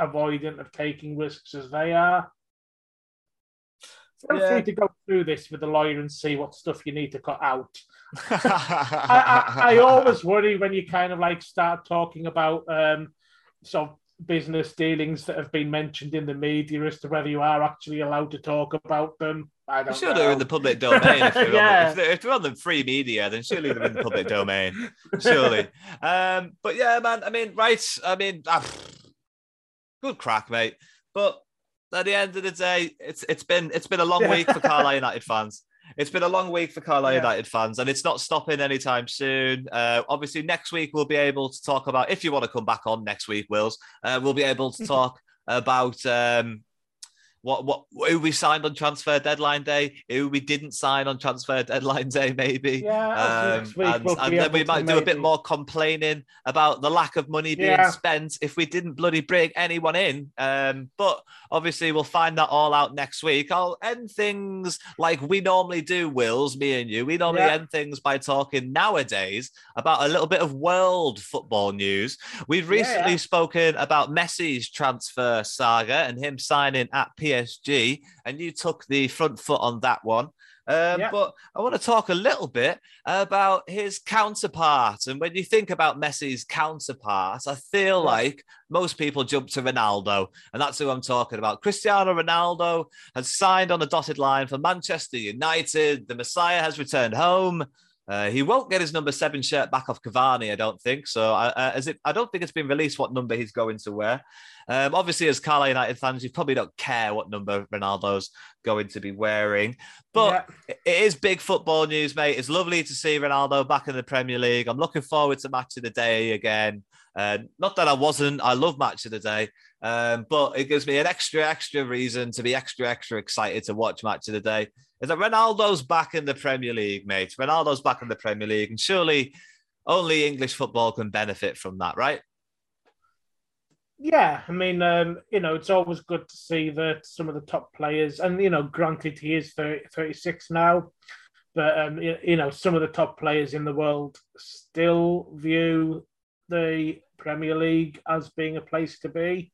avoidant of taking risks as they are. Feel Yeah. free to go through this with the lawyer and see what stuff you need to cut out. I, I, I always worry when you kind of like start talking about um, sort of business dealings that have been mentioned in the media as to whether you are actually allowed to talk about them. I don't Sure, know. they're in the public domain. If they're, Yeah. on, the, if, they're, if they're on the free media, then surely they're in the public domain. Surely. Um, but yeah, man. I mean, right. I mean, ah, good crack, mate. But at the end of the day, it's it's been it's been a long week for Carlisle United fans. It's been a long week for Carlisle Yeah. United fans, and it's not stopping anytime soon. Uh, obviously, next week we'll be able to talk about if you want to come back on next week, Wills. Uh, we'll be able to talk about um, what what who we signed on transfer deadline day, who we didn't sign on transfer deadline day, maybe. Yeah, Um, next week and we'll and then we might do a bit more complaining about the lack of money being Yeah. spent if we didn't bloody bring anyone in. Um, but obviously, we'll find that all out next week. I'll end things like we normally do, Wills, me and you. We normally Yeah. end things by talking nowadays about a little bit of world football news. We've recently yeah. spoken about Messi's transfer saga and him signing at PSG, and you took the front foot on that one. Um, Yeah. But I want to talk a little bit about his counterpart. And when you think about Messi's counterpart, I feel Yeah. like most people jump to Ronaldo, and that's who I'm talking about. Cristiano Ronaldo has signed on a dotted line for Manchester United. The Messiah has returned home. Uh, he won't get his number seven shirt back off Cavani, I don't think. So, I, uh, as it, I don't think it's been released what number he's going to wear. Um, obviously, as Carlisle United fans, you probably don't care what number Ronaldo's going to be wearing. But Yeah. it is big football news, mate. It's lovely to see Ronaldo back in the Premier League. I'm looking forward to match of the day again. Uh, not that I wasn't. I love match of the day, um, but it gives me an extra, extra reason to be extra, extra excited to watch match of the day. Is that Ronaldo's back in the Premier League, mate? Ronaldo's back in the Premier League, and surely only English football can benefit from that, right? Yeah, I mean, um, you know, it's always good to see that some of the top players, and you know, granted he is 30, 36 now, but um, you, you know, some of the top players in the world still view the Premier League as being a place to be.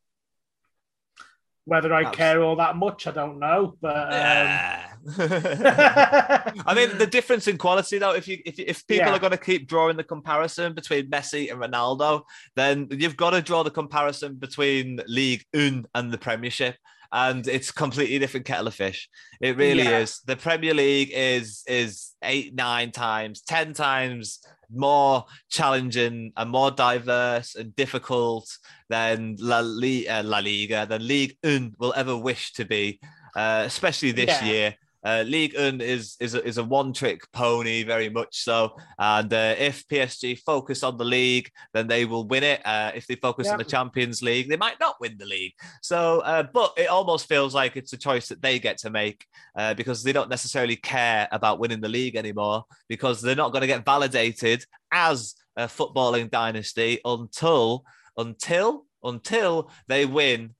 Whether I care all that much, I don't know, but um, Yeah. I mean, the difference in quality, though, if you if, if people Yeah. are going to keep drawing the comparison between Messi and Ronaldo, then you've got to draw the comparison between League One and the Premiership. And it's completely different kettle of fish. It really Yeah. is. The Premier League is is eight, nine times, ten times more challenging and more diverse and difficult than La, Li- uh, La Liga, than League One will ever wish to be, uh, especially this Yeah. year. Uh, League One is is a, is a one trick pony, very much so. And uh, if PSG focus on the league, then they will win it. Uh, if they focus on the Champions League, they might not win the league. So, uh, but it almost feels like it's a choice that they get to make uh, because they don't necessarily care about winning the league anymore because they're not going to get validated as a footballing dynasty until until until they win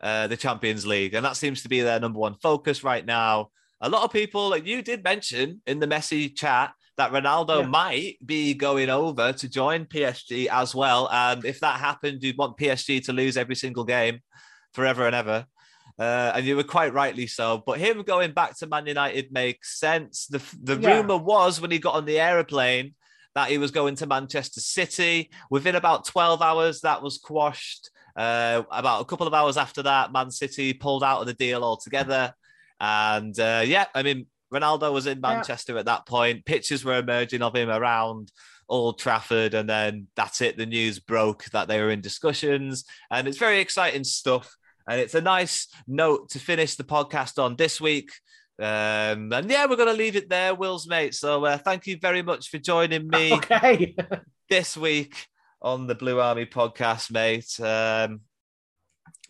uh, the Champions League, and that seems to be their number one focus right now. A lot of people, like you did mention in the messy chat, that Ronaldo Yeah. might be going over to join PSG as well. And if that happened, you'd want PSG to lose every single game forever and ever. Uh, and you were quite rightly so. But him going back to Man United makes sense. The, the Yeah. rumor was when he got on the aeroplane that he was going to Manchester City. Within about 12 hours, that was quashed. Uh, about a couple of hours after that, Man City pulled out of the deal altogether. And uh, yeah, I mean, Ronaldo was in Yeah. Manchester at that point. Pictures were emerging of him around Old Trafford, and then that's it. The news broke that they were in discussions, and it's very exciting stuff. And it's a nice note to finish the podcast on this week. Um, and yeah, we're going to leave it there, Will's mate. So uh, thank you very much for joining me okay. this week on the Blue Army podcast, mate. Um,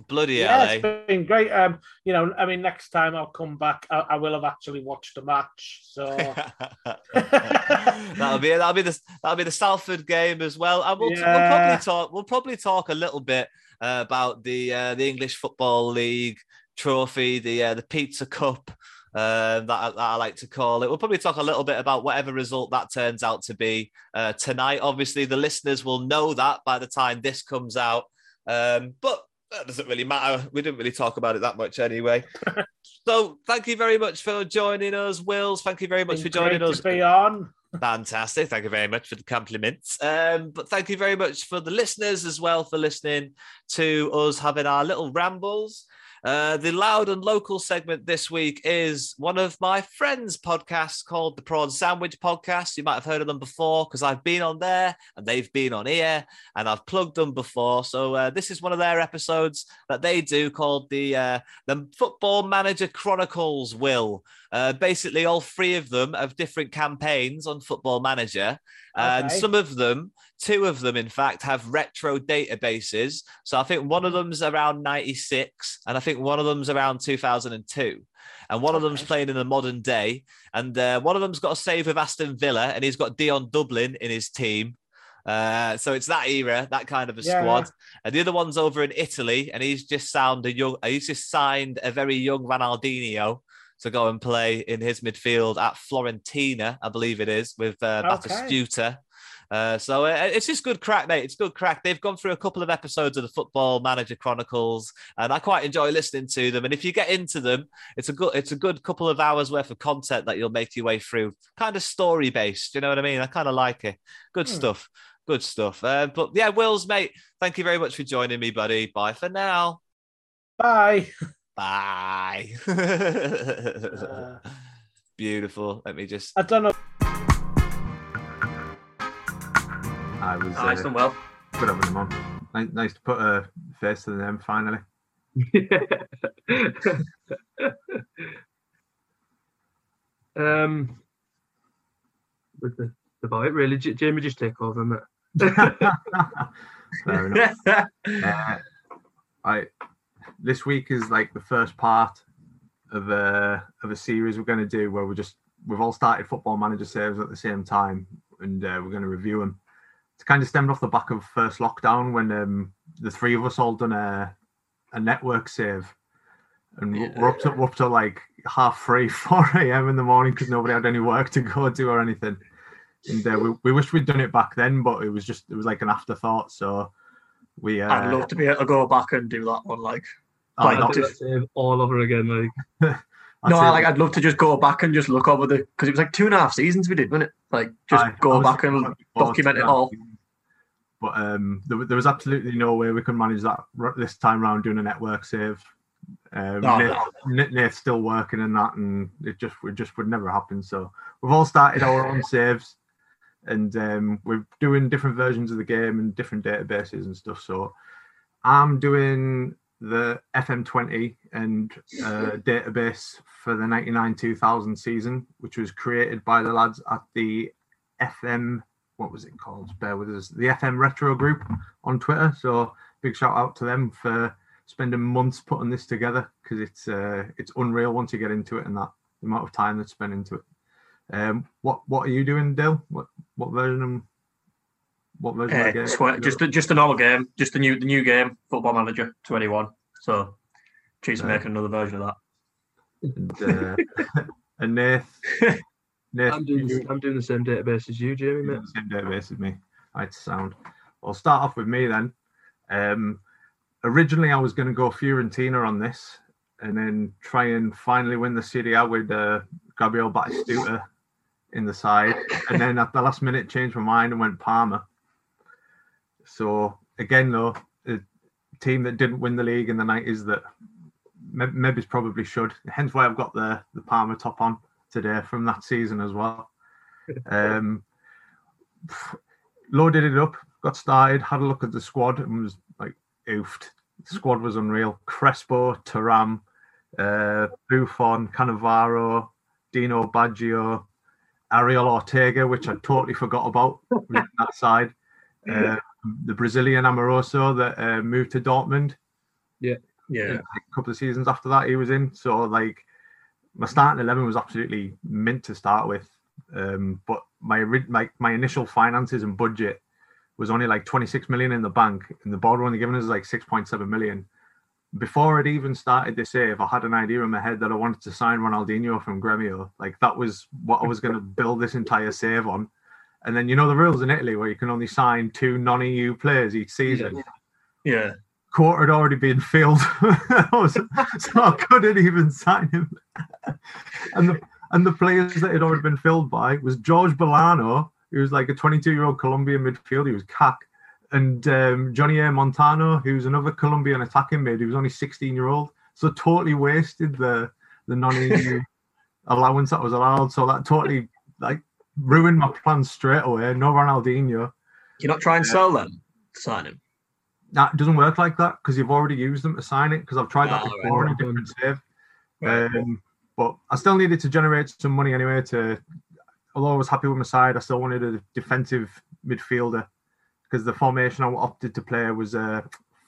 bloody yeah, eh? it's been great. Um, you know, I mean, next time I'll come back, I, I will have actually watched the match. So that'll be. That'll be the that'll be the Salford game as well. And we'll, we'll probably talk. We'll probably talk a little bit uh, about the uh, the English Football League trophy, the uh, the pizza cup. Uh, that, I, that, I like to call it. We'll probably talk a little bit about whatever result that turns out to be uh, tonight. Obviously, the listeners will know that by the time this comes out. Um, but that doesn't really matter. We didn't really talk about it that much anyway. so, thank you very much for joining us, Wills. Thank you very much for joining us. Be on. Fantastic. Thank you very much for the compliments. Um, but thank you very much for the listeners as well for listening to us having our little rambles. Uh, the loud and local segment this week is one of my friends' podcasts called the Prawn Sandwich Podcast. You might have heard of them before because I've been on there and they've been on here and I've plugged them before. So uh, this is one of their episodes that they do called the uh, the Football Manager Chronicles. Will uh, basically all three of them have different campaigns on Football Manager, and Okay. some of them, two of them, in fact, have retro databases. So I think one of them's around 96, and I think one of them's around 2002. And one of them's playing in the modern day. And uh, one of them's got a save with Aston Villa, and he's got Dion Dublin in his team. Uh, so it's that era, that kind of a Yeah, squad. And the other one's over in Italy, and he's just signed a young. He's just signed a very young Ronaldinho to go and play in his midfield at Fiorentina, I believe it is, with uh, Okay. Batistuta. Uh, so uh, it's just good crack, mate. It's good crack. They've gone through a couple of episodes of the Football Manager Chronicles, and I quite enjoy listening to them. And if you get into them, it's a good it's a good couple of hours worth of content that you'll make your way through. Kind of story based, you know what I mean? I kind of like it. Good Hmm. stuff. Good stuff. Uh, but yeah, Wills, mate, thank you very much for joining me, buddy. Bye for now. Bye. Bye. Uh, Beautiful. Let me just. I don't know. I was Nice uh, done well. good having them on. Nice, nice to put a face to the name finally. um, with the about it really. J- Jamie, just take over, mate. Fair enough. Uh, I this week is like the first part of a of a series we're going to do where we just we've all started football manager saves at the same time and uh, we're going to review them. It's kind of stemmed off the back of first lockdown when um, the three of us all done a a network save, and we're- we're up to we're up to like half three, four a.m. in the morning because nobody had any work to go to or anything. And uh, we, we wish we'd done it back then, but it was just it was like an afterthought. So we uh, I'd love to be able to go back and do that one, like, like not- do that save all over again. Like, no, I, like I'd love to just go back and just look over the because it was like two and a half seasons we did, wasn't it? Like, just I- I go was back and document it all. But um, there, there was absolutely no way we could manage that r- this time round doing a network save. Um, No, Nath, Nath- Nath's still working in that, and it just it just would never happen. So we've all started our own saves, and um, we're doing different versions of the game and different databases and stuff. So I'm doing the FM20 and uh, database for the 99-2000 season, which was created by the lads at the FM. What was it called? Bear with us. The FM Retro Group on Twitter. So big shout out to them for spending months putting this together because it's uh, it's unreal once you get into it and that the amount of time that's spent into it. Um, what what are you doing, Dill? What what version? Of, what version? of the Uh, game? swear- just a, just a normal game, just the new the new game, Football Manager 21. So, she's Uh, making another version of that. and, uh, and Nath. Nath, I'm doing you- the, I'm doing the same database as you, Jamie, mate. Same database as me. Right, sound. I'll start off with me then. Um, originally, I was going to go Fiorentina on this, and then try and finally win the Serie A with uh, Gabriel Batistuta in the side, and then at the last minute changed my mind and went Parma. So again, though, a team that didn't win the league in the nineties that maybe probably should. Hence why I've got the the Parma top on today from that season as well. Um, loaded it up, got started, had a look at the squad, and was like oofed. The squad was unreal. Crespo, Thuram, uh, Buffon, Cannavaro, Dino Baggio, Ariel Ortega, which I totally forgot about that side. Uh, the Brazilian Amoroso that uh, moved to Dortmund Yeah. Yeah a couple of seasons after that he was in. So like my starting eleven was absolutely mint to start with. Um, but my my my initial finances and budget was only like 26 million in the bank, and the board were only giving us like 6.7 million. Before I'd even started the save, I had an idea in my head that I wanted to sign Ronaldinho from Gremio. Like that was what I was going to build this entire save on. And then you know the rules in Italy where you can only sign two non-EU players each season. Yeah. Quarter had already been filled, so I couldn't even sign him. and the and the players that had already been filled by was George Bolano, who was like a 22-year-old Colombian midfielder. He was cack and um, Johnnier Montano, who's another Colombian attacking mid, who was only 16 year old. So totally wasted the the non EU allowance that was allowed. So that totally like ruined my plans straight away. No Ronaldinho. You're not trying to sell them sign him. That doesn't work like that because you've already used them to sign it. Because I've tried that Ah, before right. in a different save. Right. Um, but I still needed to generate some money anyway. To although I was happy with my side, I still wanted a defensive midfielder because the formation I opted to play was a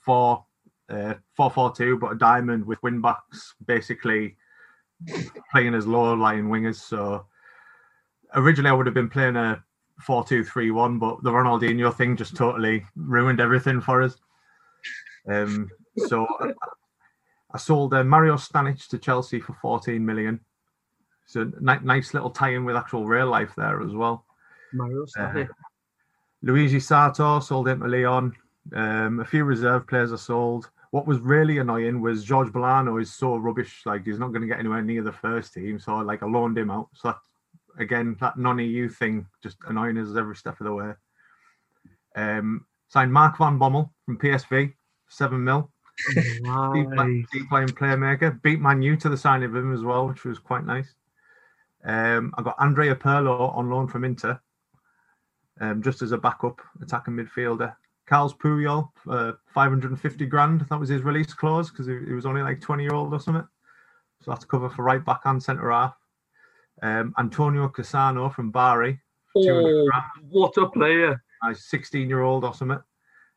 four uh, four four two, but a diamond with wing backs, basically playing as low lying wingers. So originally I would have been playing a four two three one, but the Ronaldinho thing just totally ruined everything for us. Um, so I, I sold uh, Mario Stanic to Chelsea for 14 million. So ni- nice little tie-in with actual real life there as well. Mario Uh, Luigi Sartor sold him to Leon. Um, a few reserve players are sold. What was really annoying was George Bolano is so rubbish. Like he's not going to get anywhere near the first team. So like I loaned him out. So that, again, that non-EU thing just annoying us every step of the way. Um, signed Mark van Bommel from PSV, seven mil. Deep, play- deep playing playmaker. Beat Man U to the sign of him as well, which was quite nice. Um, I got Andrea Pirlo on loan from Inter, um, just as a backup attacking midfielder. Carlos Puyol, uh, 550 grand. That was his release clause because he, he was only like 20 year old or something. So that's cover for right back and centre half. Um, Antonio Cassano from Bari, Oh, what a player! a 16 year old or something.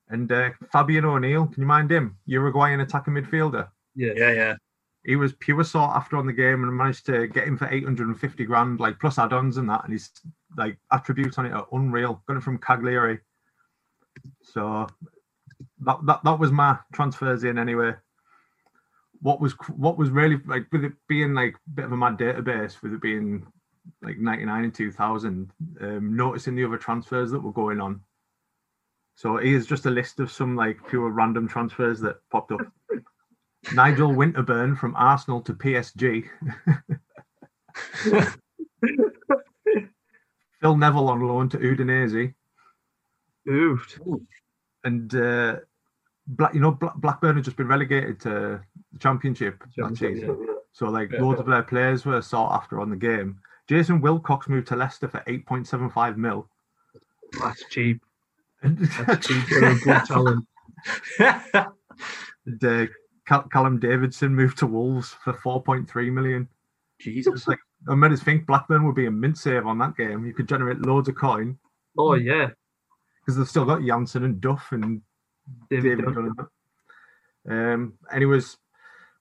And uh, Fabian O'Neill, can you mind him? Uruguayan attacking midfielder. Yeah, yeah, yeah. He was pure sought after on the game and managed to get him for 850 grand, like plus add ons and that. And his like attributes on it are unreal. Got it from Cagliari. So that, that that was my transfers in anyway. What was what was really like with it being like a bit of a mad database, with it being like 99 and 2000, um, noticing the other transfers that were going on. So here's just a list of some like pure random transfers that popped up. Nigel Winterburn from Arsenal to PSG. Phil Neville on loan to Udinese. And uh, Black, you know, Black, Blackburn had just been relegated to the Championship that season. So like Yeah. loads of their players were sought after on the game. Jason Wilcox moved to Leicester for 8.75 mil. That's cheap. That's cheap for a good talent. and, uh, Callum Davidson moved to Wolves for 4.3 million. Jesus. Like I made us think Blackburn would be a mint save on that game. You could generate loads of coin Oh yeah. because they've still got Jansen and Duff and David David. Dunn. Um, anyways,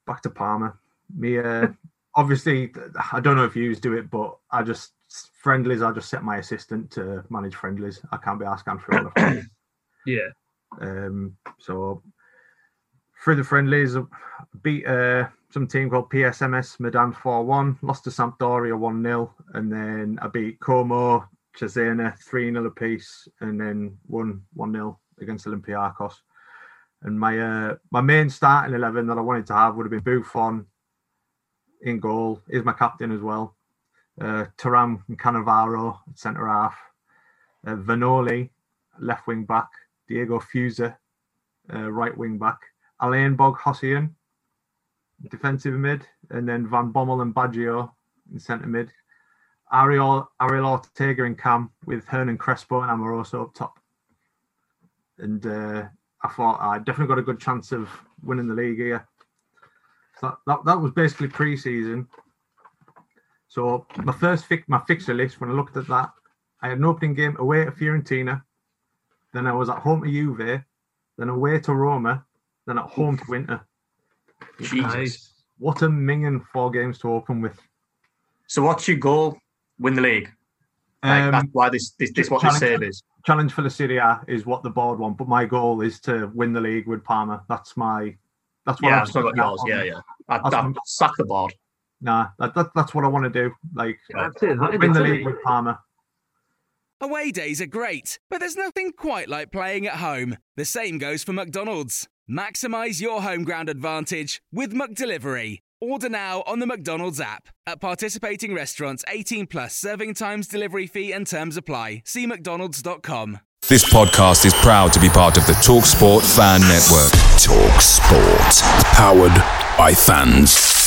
back to Parma. Me, uh, obviously, I don't know if you do it, but I just friendlies. I just set my assistant to manage friendlies. I can't be asking for all the friendlies. Yeah. Um, so through the friendlies, beat uh, some team called PSMS Medan 4 1, lost to Sampdoria 1 0, and then I beat Como, Cesena 3 0 apiece, and then won 1 0 against Olympiacos. And my uh, my main starting 11 that I wanted to have would have been Buffon in goal, is my captain as well. Uh, Thuram Cannavaro at centre half, uh, Vanoli left wing back, Diego Fuser, uh, right wing back, Alain Boghossian, defensive mid, and then Van Bommel and Baggio in centre mid. Ariel Ariel Ortega in cam with Hernan Crespo and Amoroso up top. And uh, I thought I definitely got a good chance of winning the league here. So that, that, that was basically pre-season. So my first fix, my fixture list, when I looked at that, I had an opening game away at Fiorentina. Then I was at home to Juve. Then away to Roma. Then at home to Inter. Jesus. What a minging four games to open with. So what's your goal? Win the league. Like, Um, that's why this this, this what this save is. challenge for the Serie A is what the board want, but my goal is to win the league with Parma. That's my That's what Yeah, I'm I've still got yours. Yeah, yeah. I, That's- I've sacked the board. Nah, that, that, that's what I want to do. Like That's it. That is win the league with Parma. Away days are great, but there's nothing quite like playing at home. The same goes for McDonald's. Maximise your home ground advantage with McDelivery. Order now on the McDonald's app. At participating restaurants, 18 plus serving times, delivery fee, and terms apply. See McDonald's.com. This podcast is proud to be part of the TalkSport Fan Network. Talk Sport. Powered by fans.